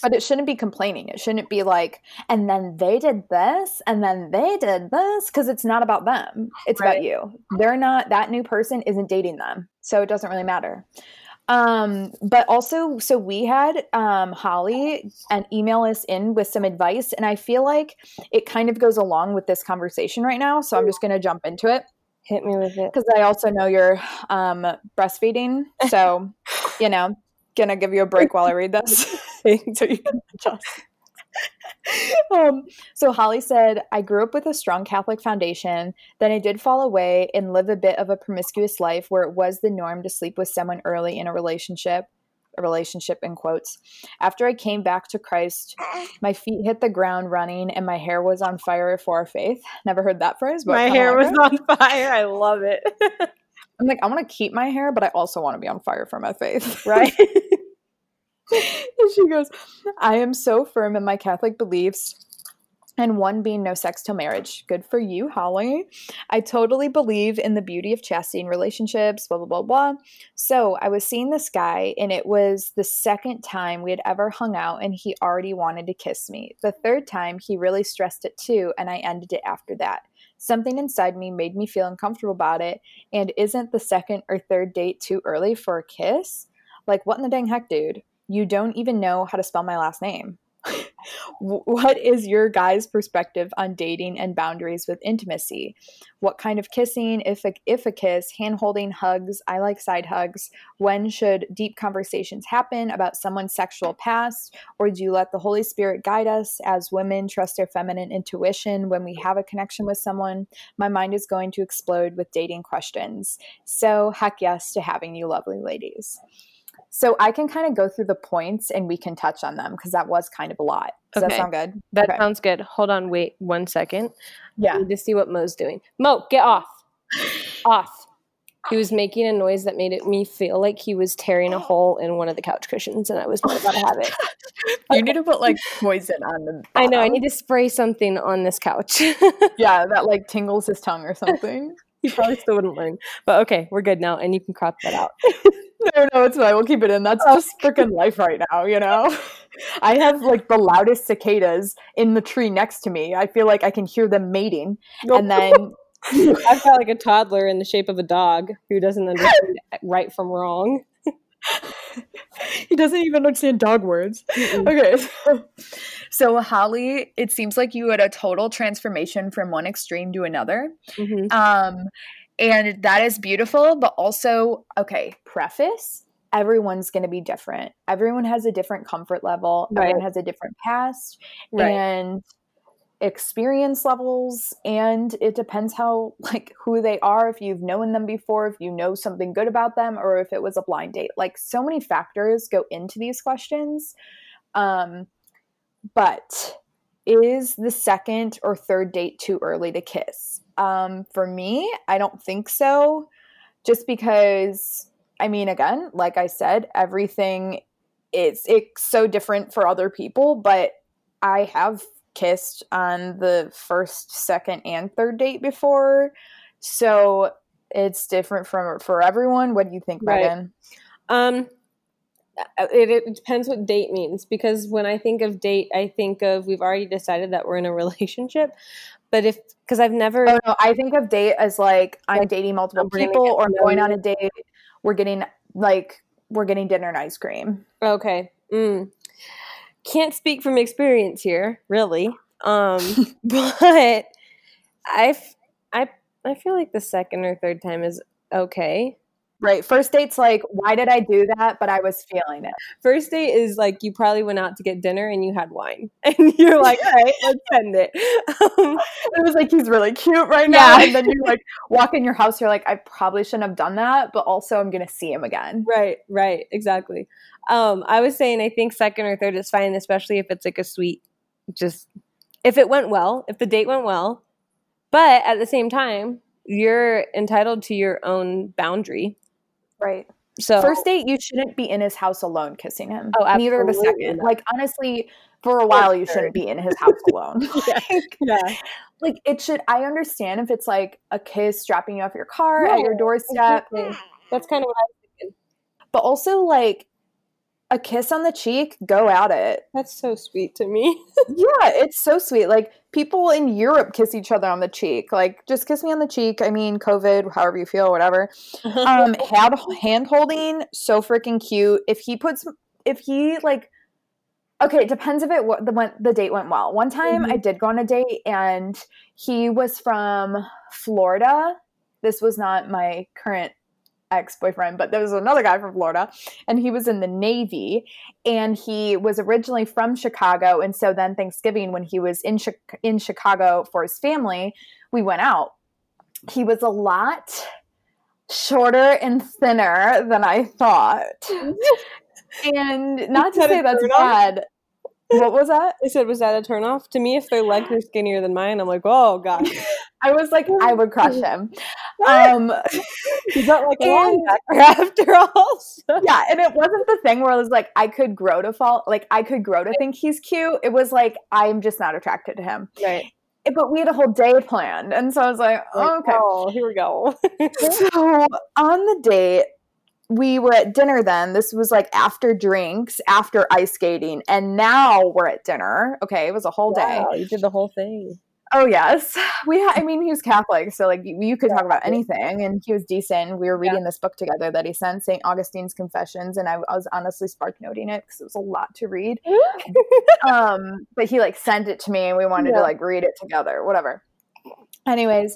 Speaker 2: but it shouldn't be complaining. It shouldn't be like, and then they did this, and then they did this, because it's not about them. It's
Speaker 1: Right.
Speaker 2: about you. They're not, that new person isn't dating them. So it doesn't really matter. Um, but also, so we had um, Holly and email us in with some advice, and I feel like it kind of goes along with this conversation right now. So I'm just going to jump into it
Speaker 1: Hit me with it.
Speaker 2: because I also know you're um, breastfeeding. So, you know, gonna give you a break while I read this so you can adjust. Um, so Holly said, I grew up with a strong Catholic foundation. Then I did fall away and live a bit of a promiscuous life where it was the norm to sleep with someone early in a relationship. A relationship in quotes. After I came back to Christ, my feet hit the ground running and my hair was on fire for our faith. Never heard that phrase, but
Speaker 1: My hair was on fire. I love it.
Speaker 2: I'm like, I want to keep my hair, but I also want to be on fire for my faith.
Speaker 1: right?
Speaker 2: and she goes, I am so firm in my Catholic beliefs. And one being no sex till marriage. Good for you, Holly. I totally believe in the beauty of chastity in relationships, blah, blah, blah, blah. So I was seeing this guy, and it was the second time we had ever hung out, and he already wanted to kiss me. The third time, he really stressed it too, and I ended it after that. Something inside me made me feel uncomfortable about it. And isn't the second or third date too early for a kiss? Like, what in the dang heck, dude? You don't even know how to spell my last name. what is your guys' perspective on dating and boundaries with intimacy? What kind of kissing, if a, if a kiss, hand holding, hugs? I like side hugs. When should deep conversations happen about someone's sexual past? Or do you let the Holy Spirit guide us as women trust their feminine intuition when we have a connection with someone? My mind is going to explode with dating questions. So, heck yes to having you lovely ladies. So I can kind of go through the points and we can touch on them because that was kind of a lot. Does
Speaker 1: Okay.
Speaker 2: that sound good?
Speaker 1: That
Speaker 2: Okay.
Speaker 1: sounds good. Hold on, wait one second.
Speaker 2: Yeah.
Speaker 1: I need to see what Mo's doing. Mo, get off. off. He was making a noise that made it me feel like he was tearing a hole in one of the couch cushions, and I was not about to have it.
Speaker 2: You need to put like poison on the.
Speaker 1: I know. I need to spray something on this couch.
Speaker 2: Yeah, that like tingles his tongue or something.
Speaker 1: he probably still wouldn't learn. But okay, we're good now, and you can crop that out.
Speaker 2: No, no, it's fine. We'll keep it in. That's just freaking life right now, you know? I have like the loudest cicadas in the tree next to me. I feel like I can hear them mating. And then
Speaker 1: I've got like a toddler in the shape of a dog who doesn't understand right from wrong.
Speaker 2: he doesn't even understand dog words. Okay. So, so, Holly, it seems like you had a total transformation from one extreme to another.
Speaker 1: Mhm.
Speaker 2: Um, and that is beautiful, but also, okay, preface everyone's going to be different. Everyone has a different comfort level, everyone has a different past
Speaker 1: Right.
Speaker 2: and experience levels and it depends how like who they are if you've known them before if you know something good about them or if it was a blind date. Like so many factors go into these questions. Um but is the second or third date too early to kiss um for me i don't think so just because i mean again like i said everything is it's so different for other people but i have kissed on the first second and third date before so it's different from for everyone what do you think
Speaker 1: Right.
Speaker 2: megan
Speaker 1: Um, it, it depends what date means because when I think of date, I think of we've already decided that we're in a relationship. But if because I've never
Speaker 2: Oh no, I think of date as like I'm
Speaker 1: Like,
Speaker 2: dating multiple people or
Speaker 1: know
Speaker 2: going on a date. We're getting like we're getting dinner and ice cream.
Speaker 1: okay, mm, can't speak from experience here, really. Um, but I, I, I feel like the second or third time is okay.
Speaker 2: Right. First date's like, why did I do that? But I was feeling it.
Speaker 1: First date is like you probably went out to get dinner and you had wine, and you're like, all right, let's send it. Um,
Speaker 2: It was like he's really cute right now.
Speaker 1: Yeah.
Speaker 2: And then you like walk in your house, you're like, I probably shouldn't have done that, but also I'm gonna see him again.
Speaker 1: right, right, exactly. Um, I was saying I think second or third is fine, especially if it's like a sweet, just if it went well, if the date went well. But at the same time, you're entitled to your own boundary.
Speaker 2: Right.
Speaker 1: So
Speaker 2: First date, you shouldn't be in his house alone kissing him.
Speaker 1: Oh,
Speaker 2: Neither the
Speaker 1: absolutely
Speaker 2: second. Like honestly, for a while you shouldn't be in his house alone. like,
Speaker 1: yeah,
Speaker 2: like it should I understand if it's like a kiss strapping you off your car at your doorstep.
Speaker 1: exactly. That's kind of what I.
Speaker 2: But also like a kiss on the cheek, go at it.
Speaker 1: That's so sweet to me.
Speaker 2: Yeah, it's so sweet. Like people in Europe kiss each other on the cheek. Like just kiss me on the cheek. I mean, COVID, however you feel, whatever. Um, hand hand holding, so freaking cute. If he puts, if he like, okay, it depends if it the went the date went well. One time I did go on a date and he was from Florida. This was not my current ex boyfriend, but there was another guy from Florida, and he was in the Navy, and he was originally from Chicago, and so then Thanksgiving when he was in Chi- in Chicago for his family, we went out. He was a lot shorter and thinner than I thought. and not to say that's bad. What was that?
Speaker 1: I said, was that a turnoff? To me, if their legs are skinnier than mine, I'm like, oh god,
Speaker 2: I was like, I would crush him. Um,
Speaker 1: he's not like a
Speaker 2: And-
Speaker 1: after all. so-
Speaker 2: yeah, and it wasn't the thing where I was like, I could grow to fall, like I could grow to think he's cute. It was like I'm just not attracted to him.
Speaker 1: Right.
Speaker 2: Eh, But we had a whole day planned, and so I was like,
Speaker 1: Like,
Speaker 2: okay.
Speaker 1: Oh, here we go.
Speaker 2: So on the date, we were at dinner then. This was like after drinks, after ice skating, and now we're at dinner. Okay, it was a whole day.
Speaker 1: You did the whole thing.
Speaker 2: Oh yes, we. Ha- I mean, he was Catholic, so like you, you could talk about anything, and he was decent. We were reading this book together that he sent, Saint Augustine's Confessions, and I, I was honestly spark noting it because it was a lot to read. um, but he like sent it to me, and we wanted
Speaker 1: Yeah.
Speaker 2: to like read it together, whatever. Anyways,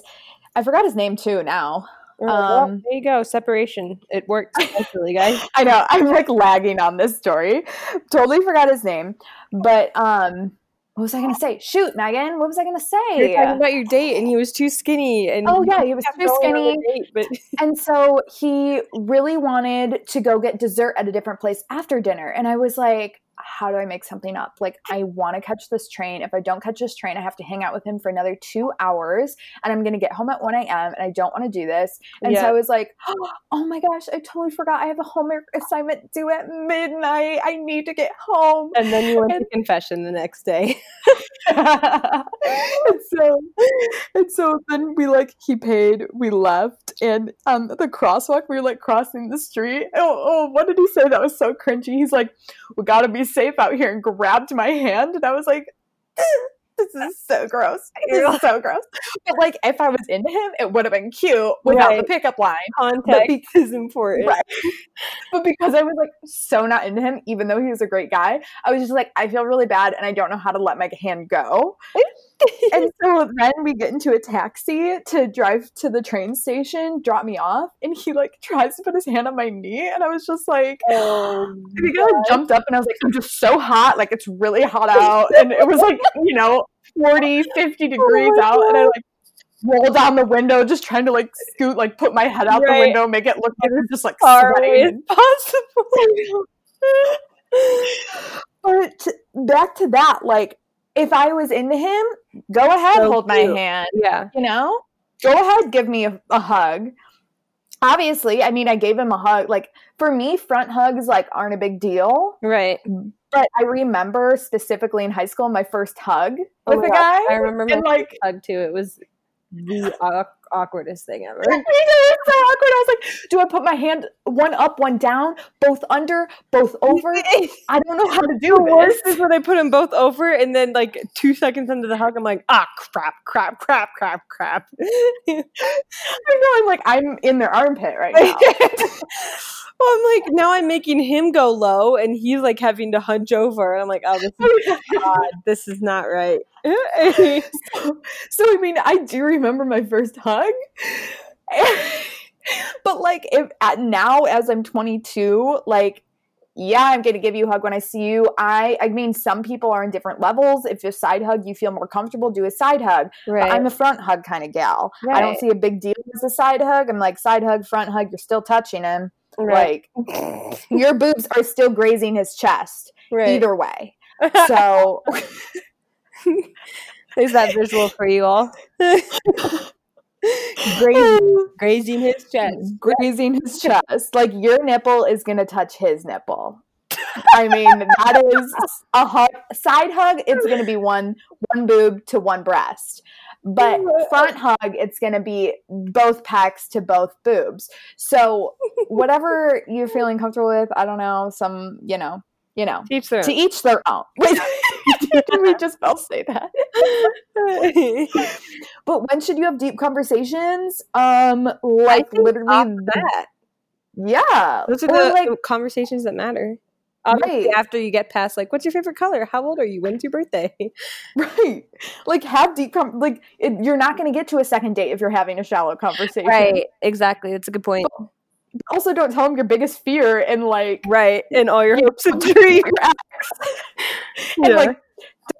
Speaker 2: I forgot his name too. Now
Speaker 1: Oh, well,
Speaker 2: Um,
Speaker 1: there you go. Separation. It worked eventually, guys.
Speaker 2: I know I'm like lagging on this story. Totally forgot his name, but um, what was I gonna say? Shoot, Megan, what was I gonna
Speaker 1: You were
Speaker 2: say?
Speaker 1: talking about your date, and he was too skinny. And
Speaker 2: Oh yeah, he was too skinny.
Speaker 1: date, but
Speaker 2: And so he really wanted to go get dessert at a different place after dinner. And I was like, how do I make something up? Like, I want to catch this train. If I don't catch this train, I have to hang out with him for another two hours. And I'm going to get home at 1 a.m. And I don't want to do this. And so I was like, oh my gosh, I totally forgot. I have a homework assignment due at midnight. I need to get home.
Speaker 1: and then you went to confession the next day.
Speaker 2: and so and so then we like he paid we left and um the crosswalk we were like crossing the street oh, oh what did he say that was so cringy he's like we gotta be safe out here and grabbed my hand and i was like this is so gross this is so gross but like if i was into him it would have been cute without the pickup line
Speaker 1: Context is important.
Speaker 2: Right. but because I was like so not into him, even though he was a great guy, I was just like, I feel really bad and I don't know how to let my hand go. And so then we get into a taxi to drive to the train station, drop me off, and he like tries to put his hand on my knee, and I was just like,
Speaker 1: Oh,
Speaker 2: he kind of jumped up and I was like, I'm just so hot, like it's really hot out. And it was like, you know, 40, 50 degrees
Speaker 1: my
Speaker 2: out. And I like roll down the window, just trying to like scoot, like put my head out
Speaker 1: Right.
Speaker 2: the window, make it look like I'm just like
Speaker 1: far away as
Speaker 2: sweating.
Speaker 1: possible.
Speaker 2: But back to that, like if I was into him, go ahead,
Speaker 1: So
Speaker 2: hold my hand.
Speaker 1: yeah.
Speaker 2: You know, go ahead, give me a, a hug. Obviously, I mean, I gave him a hug. Like for me, front hugs like aren't a big deal.
Speaker 1: Right.
Speaker 2: But I remember specifically in high school my first hug
Speaker 1: Oh
Speaker 2: with
Speaker 1: my
Speaker 2: a
Speaker 1: gosh,
Speaker 2: guy.
Speaker 1: I remember my
Speaker 2: and like
Speaker 1: hug too. It was the awkwardest thing ever.
Speaker 2: it was so awkward. I was like, do I put my hand one up, one down, both under, both over? I don't know how to do
Speaker 1: The worst
Speaker 2: this.
Speaker 1: is when they put them both over, and then like two seconds into the hug, I'm like, ah, crap, crap, crap, crap, crap.
Speaker 2: I know I'm like I'm in their armpit right now.
Speaker 1: well, I'm like, now I'm making him go low, and he's like having to hunch over, and I'm like, oh, this is God, this is not right.
Speaker 2: so, so, I mean, I do remember my first hug. but like if at now as I'm 22, like yeah, I'm going to give you a hug when I see you. I I mean some people are in different levels. If a side hug you feel more comfortable, do a side hug. Right. I'm a front hug kind of gal. Right. I don't see a big deal as a side hug. I'm like side hug, front hug, you're still touching him. Right. Like your boobs are still grazing his chest. Either way. So
Speaker 1: is that visual for you all? grazing, grazing his chest.
Speaker 2: Grazing his chest. Like your nipple is gonna touch his nipple. I mean, that is a hug, side hug. It's going to be one one boob to one breast, but front hug, it's going to be both pecs to both boobs. So whatever you're feeling comfortable with, I don't know, some you know, you know,
Speaker 1: each their
Speaker 2: to each their own. Did we just both say that? but when should you have deep conversations? Um, like literally that. Yeah,
Speaker 1: those are the like, conversations that matter. Obviously, right. after you get past like, what's your favorite color? How old are you? When's your birthday?
Speaker 2: Right. Like have deep com- like it, you're not going to get to a second date if you're having a shallow conversation.
Speaker 1: Right. Exactly. That's a good point. But
Speaker 2: also, don't tell them your biggest fear and like
Speaker 1: right and all your hopes and dreams.
Speaker 2: and yeah. like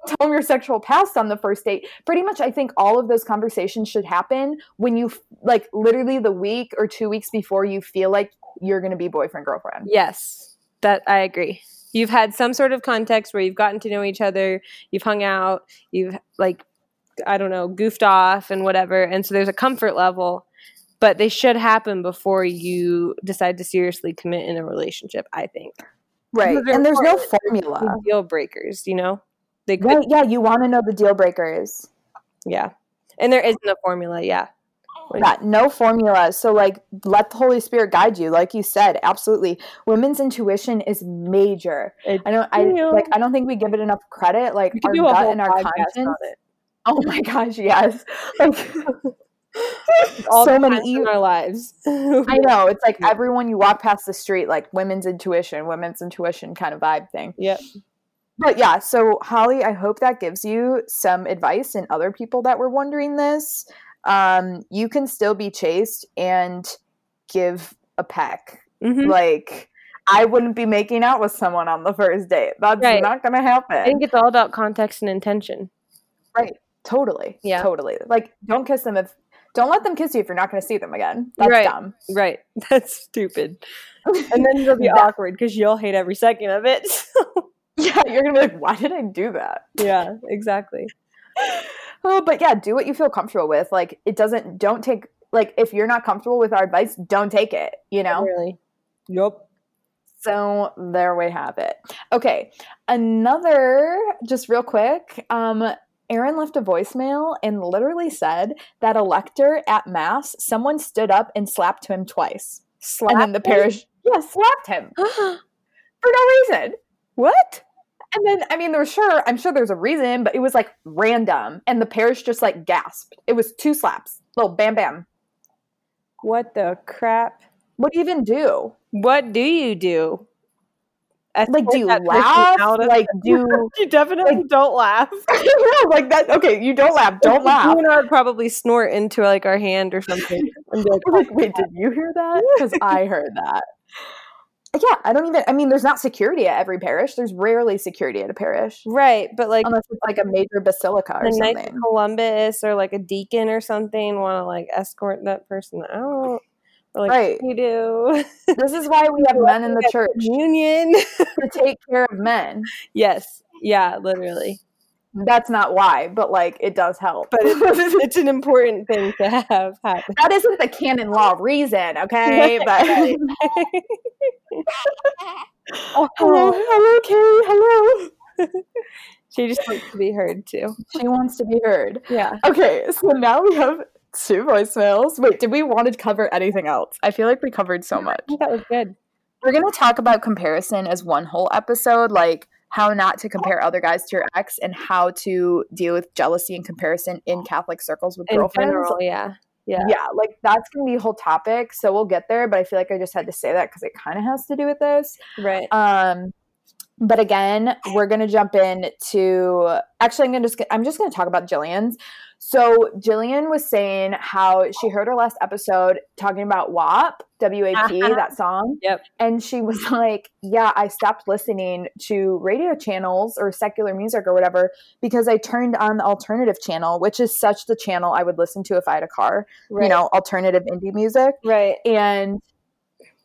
Speaker 2: tell them your sexual past on the first date. Pretty much, I think all of those conversations should happen when you like literally the week or two weeks before you feel like you're going to be boyfriend girlfriend.
Speaker 1: Yes that I agree. You've had some sort of context where you've gotten to know each other, you've hung out, you've like I don't know, goofed off and whatever. And so there's a comfort level, but they should happen before you decide to seriously commit in a relationship, I think.
Speaker 2: Right. And there's no formula.
Speaker 1: Deal breakers, you know?
Speaker 2: They could, right, yeah, you want to know the deal breakers.
Speaker 1: Yeah. And there isn't a formula, yeah. Oh.
Speaker 2: Yeah, no formula. So like let the Holy Spirit guide you. Like you said, absolutely. Women's intuition is major. It, I don't I like I don't think we give it enough credit. Like our gut and our conscience. Oh my gosh, yes. Like
Speaker 1: all so many in our lives.
Speaker 2: I know. It's like everyone you walk past the street, like women's intuition, women's intuition kind of vibe thing.
Speaker 1: Yep.
Speaker 2: But yeah, so Holly, I hope that gives you some advice and other people that were wondering this um, you can still be chaste and give a peck. Mm-hmm. Like, I wouldn't be making out with someone on the first date. That's right. not going to happen. I
Speaker 1: think it's all about context and intention.
Speaker 2: Right. Totally. Yeah. Totally. Like, don't kiss them if, don't let them kiss you if you're not going to see them again. That's
Speaker 1: right.
Speaker 2: dumb.
Speaker 1: Right. That's stupid. and then it'll be awkward because you'll hate every second of it.
Speaker 2: yeah. You're to be like, why did I do that?
Speaker 1: Yeah, exactly.
Speaker 2: oh, but yeah, do what you feel comfortable with. Like it doesn't don't take like if you're not comfortable with our advice, don't take it, you know?
Speaker 1: Really. Yep.
Speaker 2: So there we have it. Okay. Another just real quick, um Aaron left a voicemail and literally said that a lector at mass, someone stood up and slapped him twice.
Speaker 1: Slapped
Speaker 2: and then the parish, yeah, slapped him for no reason.
Speaker 1: What?
Speaker 2: And then, I mean, there's sure, I'm sure there's a reason, but it was like random. And the parish just like gasped. It was two slaps. Little bam bam.
Speaker 1: What the crap?
Speaker 2: What do you even do?
Speaker 1: What do you do?
Speaker 2: I like, do you laugh? Like, do
Speaker 1: you definitely like, don't laugh?
Speaker 2: yeah, like that. Okay, you don't laugh. Don't laugh.
Speaker 1: You and I would probably snort into like our hand or something.
Speaker 2: And be like, like wait, oh, did you hear that? Because I heard that yeah, I don't even. I mean, there's not security at every parish. There's rarely security at a parish,
Speaker 1: right? But like,
Speaker 2: unless it's like a major basilica or something, Knights
Speaker 1: Columbus or like a deacon or something want to like escort that person out. Like,
Speaker 2: right,
Speaker 1: you do.
Speaker 2: this is why we have men in the church
Speaker 1: union
Speaker 2: to take care of men.
Speaker 1: Yes, yeah, literally
Speaker 2: that's not why, but like it does help.
Speaker 1: But it's, it's an important thing to have happen.
Speaker 2: That isn't the canon law reason, okay? But oh, hello, hello, Carrie, hello.
Speaker 1: she just wants to be heard too.
Speaker 2: She wants to be heard.
Speaker 1: Yeah.
Speaker 2: Okay, so now we have two voicemails. Wait, did we want to cover anything else? I feel like we covered so much.
Speaker 1: that was good.
Speaker 2: We're gonna talk about comparison as one whole episode, like how not to compare other guys to your ex and how to deal with jealousy and comparison in Catholic circles with in girlfriends. General,
Speaker 1: yeah. Yeah.
Speaker 2: Yeah. Like that's going to be a whole topic. So we'll get there. But I feel like I just had to say that because it kind of has to do with this.
Speaker 1: Right.
Speaker 2: Um, but again, we're gonna jump in to actually I'm gonna just I'm just gonna talk about Jillian's. So Jillian was saying how she heard her last episode talking about WAP, W A P,
Speaker 1: Uh-huh.
Speaker 2: that song.
Speaker 1: Yep.
Speaker 2: And she was like, Yeah, I stopped listening to radio channels or secular music or whatever because I turned on the alternative channel, which is such the channel I would listen to if I had a car,
Speaker 1: Right.
Speaker 2: you know, alternative indie music.
Speaker 1: Right.
Speaker 2: And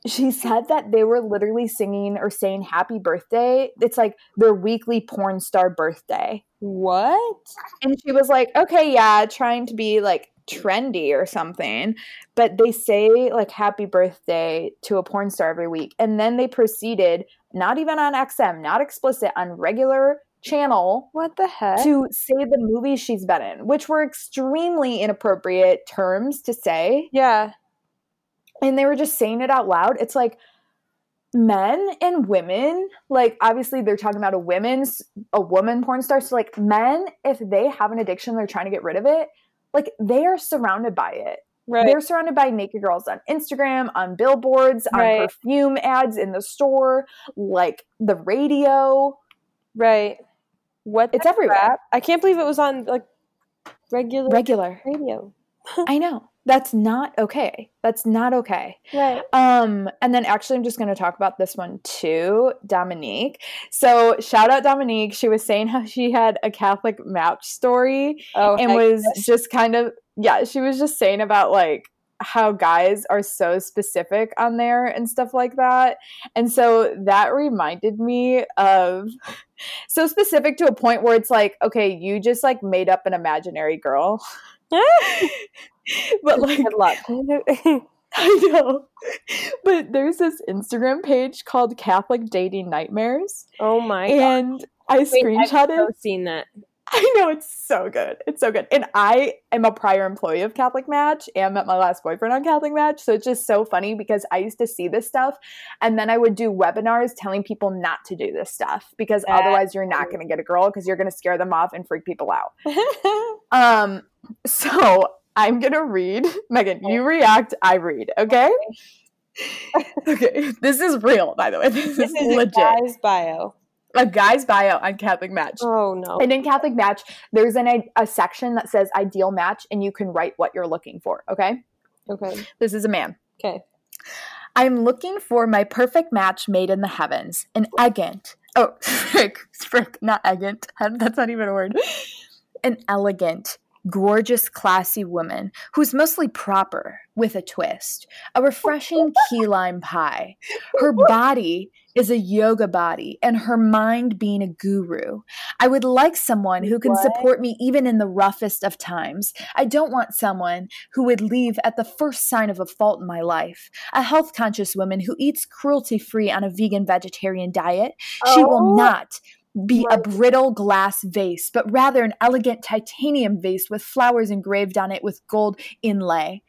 Speaker 2: she said that they were literally singing or saying happy birthday. It's like their weekly porn star birthday.
Speaker 1: What?
Speaker 2: And she was like, okay, yeah, trying to be like trendy or something. But they say like happy birthday to a porn star every week. And then they proceeded, not even on XM, not explicit, on regular channel
Speaker 1: What the heck?
Speaker 2: to say the movies she's been in, which were extremely inappropriate terms to say
Speaker 1: yeah.
Speaker 2: And they were just saying it out loud. It's like men and women, like obviously they're talking about a women's a woman porn star. So like men, if they have an addiction, they're trying to get rid of it, like they are surrounded by it.
Speaker 1: Right.
Speaker 2: They're surrounded by naked girls on Instagram, on billboards, on perfume ads in the store, like the radio.
Speaker 1: right. What?
Speaker 2: It's everywhere.
Speaker 1: crap? I can't believe it was on like regular
Speaker 2: Regular.
Speaker 1: radio.
Speaker 2: I know. That's not okay. That's not okay.
Speaker 1: Right.
Speaker 2: Um, and then actually, I'm just going to talk about this one too, Dominique. So, shout out Dominique. She was saying how she had a Catholic match story
Speaker 1: Oh,
Speaker 2: and was
Speaker 1: yes.
Speaker 2: just kind of, yeah, she was just saying about like how guys are so specific on there and stuff like that. And so that reminded me of so specific to a point where it's like, okay, you just like made up an imaginary girl. but like
Speaker 1: Good luck.
Speaker 2: I know. But there's this Instagram page called Catholic Dating Nightmares.
Speaker 1: oh my god.
Speaker 2: And I
Speaker 1: Wait, I've seen that.
Speaker 2: I know it's so good. It's so good. And I am a prior employee of Catholic Match and met my last boyfriend on Catholic Match. So it's just so funny because I used to see this stuff and then I would do webinars telling people not to do this stuff because otherwise you're not going to get a girl because you're going to scare them off and freak people out. Um, so I'm gonna read. Megan, you react, I read, okay? okay. This is real, by the way. This,
Speaker 1: this
Speaker 2: is,
Speaker 1: is a
Speaker 2: legit.
Speaker 1: guy's bio.
Speaker 2: A guy's bio on Catholic Match.
Speaker 1: Oh no.
Speaker 2: And in Catholic Match, there's an a section that says ideal match, and you can write what you're looking for. Okay,
Speaker 1: Okay.
Speaker 2: this is a man.
Speaker 1: Okay.
Speaker 2: I'm looking for my perfect match made in the heavens. An egant. Oh, frick, frick, not egant. That's not even a word. An elegant, gorgeous, classy woman who's mostly proper with a twist. A refreshing key lime pie. Her body is a yoga body and her mind being a guru. I would like someone who can
Speaker 1: What?
Speaker 2: support me even in the roughest of times. I don't want someone who would leave at the first sign of a fault in my life. A health conscious woman who eats cruelty free on a vegan vegetarian diet. She
Speaker 1: Oh,
Speaker 2: will not be a brittle glass vase, but rather an elegant titanium vase with flowers engraved on it with gold inlay.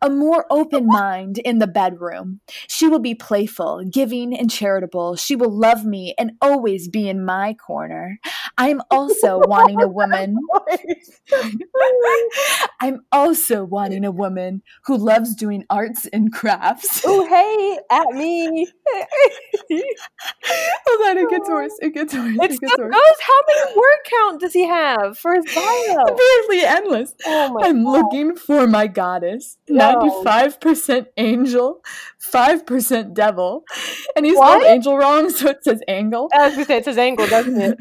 Speaker 2: A more open mind in the bedroom. She will be playful, giving, and charitable. She will love me and always be in my corner. I'm also wanting a woman. I'm also wanting a woman who loves doing arts and crafts.
Speaker 1: Oh hey, at me.
Speaker 2: Hold on, it gets worse. It gets worse.
Speaker 1: It still
Speaker 2: gets
Speaker 1: goes. How many word count does he have for his bio?
Speaker 2: Apparently endless.
Speaker 1: Oh my
Speaker 2: I'm
Speaker 1: god.
Speaker 2: looking for my goddess.
Speaker 1: No.
Speaker 2: 95% angel, 5% devil. And he spelled angel wrong, so it says angle.
Speaker 1: I was gonna say it's his angle, doesn't it?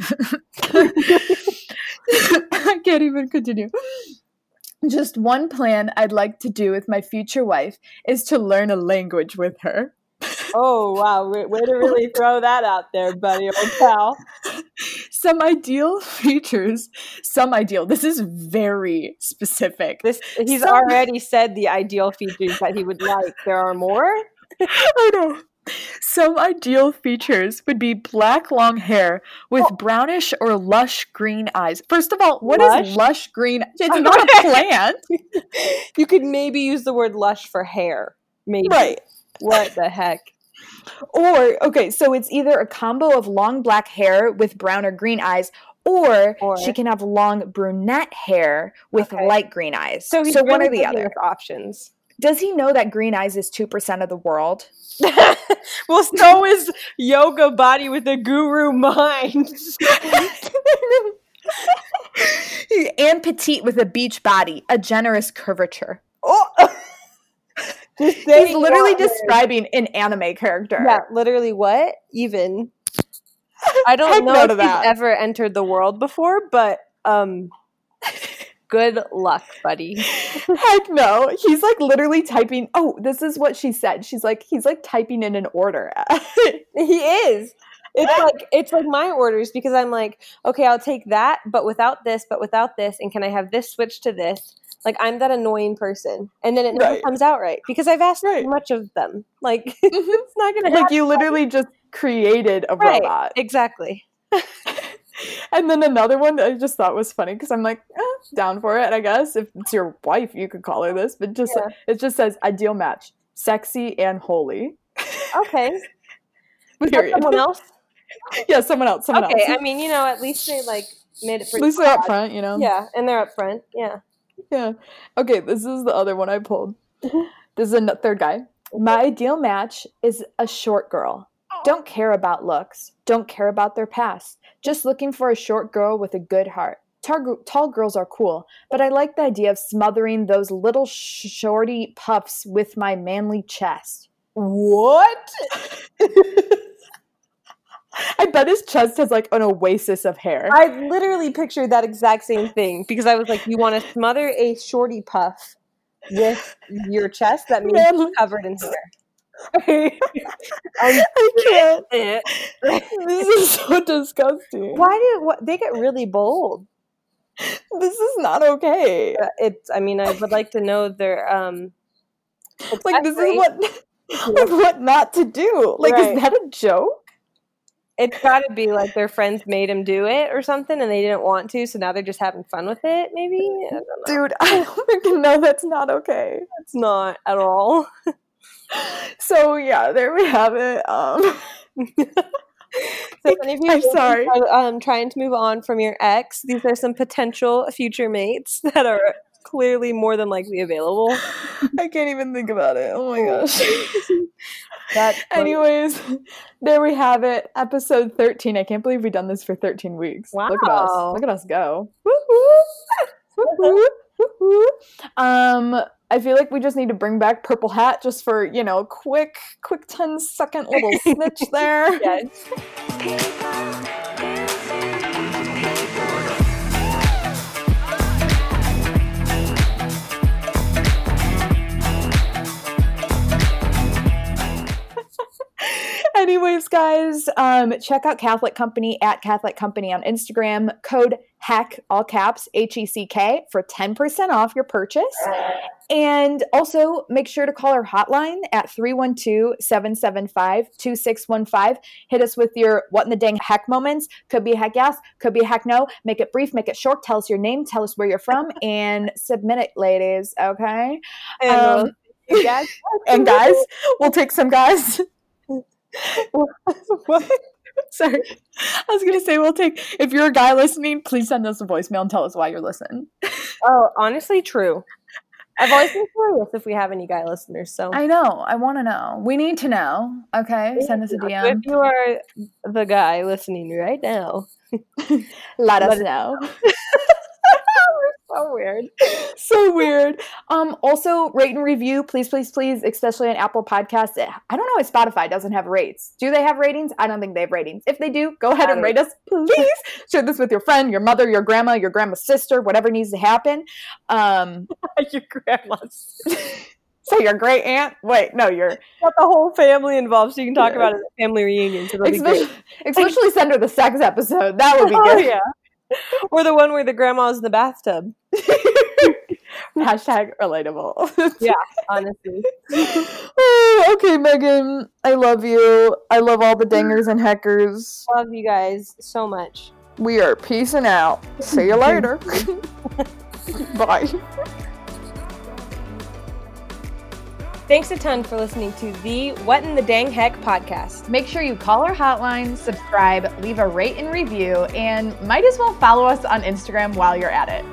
Speaker 2: I can't even continue. Just one plan I'd like to do with my future wife is to learn a language with her.
Speaker 1: Oh wow, way, way to really throw that out there, buddy, old pal.
Speaker 2: Some ideal features, some ideal. This is very specific.
Speaker 1: This he's
Speaker 2: Some-
Speaker 1: already said the ideal features that he would like. There are more.
Speaker 2: I know. Some ideal features would be black long hair with
Speaker 1: Oh.
Speaker 2: brownish or lush green eyes. First of all, what is
Speaker 1: Lush?
Speaker 2: lush green? It's not a plant.
Speaker 1: You could maybe use the word lush for hair. Maybe.
Speaker 2: right.
Speaker 1: What the heck?
Speaker 2: Or, okay, so it's either a combo of long black hair with brown or green eyes, or,
Speaker 1: Or-
Speaker 2: she can have long brunette hair with
Speaker 1: Okay.
Speaker 2: light green eyes.
Speaker 1: So he's
Speaker 2: so one or the other.
Speaker 1: options.
Speaker 2: Does he know that green eyes is 2% of the world?
Speaker 1: well, so is yoga body with a guru mind.
Speaker 2: and petite with a beach body, a generous curvature.
Speaker 1: Just
Speaker 2: He's literally describing an anime character.
Speaker 1: Yeah, literally what? Even. I don't
Speaker 2: Heck
Speaker 1: know if he's ever entered the world before, but um good luck, buddy.
Speaker 2: Heck no. He's like literally typing. Oh, this is what she said. She's like, he's like typing in an order.
Speaker 1: He is. It's like it's like my orders because I'm like, okay, I'll take that, but without this, but without this, and can I have this switch to this? Like I'm that annoying person, and then it never
Speaker 2: Right.
Speaker 1: comes out right because I've asked
Speaker 2: Right.
Speaker 1: too much of them. Like it's not gonna
Speaker 2: like
Speaker 1: happen.
Speaker 2: you literally just created a
Speaker 1: Right.
Speaker 2: robot.
Speaker 1: exactly.
Speaker 2: And then another one that I just thought was funny because I'm like, eh, down for it, I guess. If it's your wife, you could call her this, but just
Speaker 1: Yeah.
Speaker 2: it just says ideal match, sexy and holy.
Speaker 1: Okay,
Speaker 2: Period.
Speaker 1: someone else.
Speaker 2: yeah, someone else. Someone
Speaker 1: Okay,
Speaker 2: else.
Speaker 1: I mean, you know, at least they like made it
Speaker 2: At least they're up front, you know.
Speaker 1: Yeah, and they're up front. Yeah.
Speaker 2: Yeah. Okay, this is the other one I pulled. Mm-hmm. This is a n- third guy. My ideal match is a short girl. Oh. Don't care about looks. Don't care about their past. Just looking for a short girl with a good heart. Tar- tall girls are cool, but I like the idea of smothering those little sh- shorty puffs with my manly chest.
Speaker 1: What?
Speaker 2: I bet his chest has like an oasis of hair.
Speaker 1: I literally pictured that exact same thing because I was like, you want to smother a shorty puff with your chest? That means it's covered in hair.
Speaker 2: I can't.
Speaker 1: Eh.
Speaker 2: This is so disgusting.
Speaker 1: Why do what, they get really bold?
Speaker 2: This is not okay.
Speaker 1: Uh, It's. I mean, I would like to know their um.
Speaker 2: like this
Speaker 1: accessories.
Speaker 2: is what like what not to do like
Speaker 1: Right.
Speaker 2: is that a joke
Speaker 1: It's got to be like their friends made them do it or something, and they didn't want to, so now they're just having fun with it. Maybe I
Speaker 2: dude i don't freaking know that's not okay
Speaker 1: It's not at all.
Speaker 2: so yeah there we have it um
Speaker 1: So if you
Speaker 2: I'm sorry.
Speaker 1: are um, trying to move on from your ex, these are some potential future mates that are clearly more than likely available.
Speaker 2: i can't even think about it oh my gosh
Speaker 1: That's funny.
Speaker 2: anyways there we have it episode 13 i can't believe we've done this for 13 weeks look at us
Speaker 1: Wow.
Speaker 2: look at us go Woo-hoo. Woo-hoo. um i feel like we just need to bring back purple hat just for you know a quick quick 10 second little snitch there
Speaker 1: Yes.
Speaker 2: Anyways, guys, um, check out Catholic Company at Catholic Company on Instagram. Code HECK, all caps, H E C K, for 10% off your purchase. And also make sure to call our hotline at 312 775 2615. Hit us with your what in the dang heck moments. Could be a heck yes, could be a heck no. Make it brief, make it short. Tell us your name, tell us where you're from, and submit it, ladies. Okay?
Speaker 1: And
Speaker 2: Um,
Speaker 1: we'll- guys,
Speaker 2: And guys, we'll take some guys.
Speaker 1: what?
Speaker 2: Sorry. I was going to say, we'll take, if you're a guy listening, please send us a voicemail and tell us why you're listening.
Speaker 1: Oh, honestly, true. I've always been curious if we have any guy listeners. So
Speaker 2: I know. I want to know. We need to know. Okay. Send us a DM.
Speaker 1: if you are the guy listening right now,
Speaker 2: Let us
Speaker 1: let-
Speaker 2: know.
Speaker 1: So weird.
Speaker 2: so weird. Um, also, rate and review, please, please, please, especially on Apple Podcasts. I don't know if Spotify doesn't have rates. Do they have ratings? I don't think they have ratings. If they do, go ahead and rate us, please. Share this with your friend, your mother, your grandma, your grandma's sister, whatever needs to happen. Um,
Speaker 1: Your grandma's
Speaker 2: so your great aunt. Wait, no, your
Speaker 1: got the whole family involved, so you can talk
Speaker 2: Yeah.
Speaker 1: about it at a family reunion. So
Speaker 2: especially, especially send her the sex episode. That would be
Speaker 1: Oh,
Speaker 2: good.
Speaker 1: yeah. Or the one where the grandma's in the bathtub.
Speaker 2: Hashtag relatable.
Speaker 1: Yeah, honestly,
Speaker 2: Oh, okay, Megan. I love you. I love all the dingers and hackers.
Speaker 1: love you guys so much.
Speaker 2: We are peacing out. See you later. Bye.
Speaker 1: Thanks a ton for listening to the What in the Dang Heck podcast.
Speaker 3: Make sure you call our hotline, subscribe, leave a rate and review, and might as well follow us on Instagram while you're at it.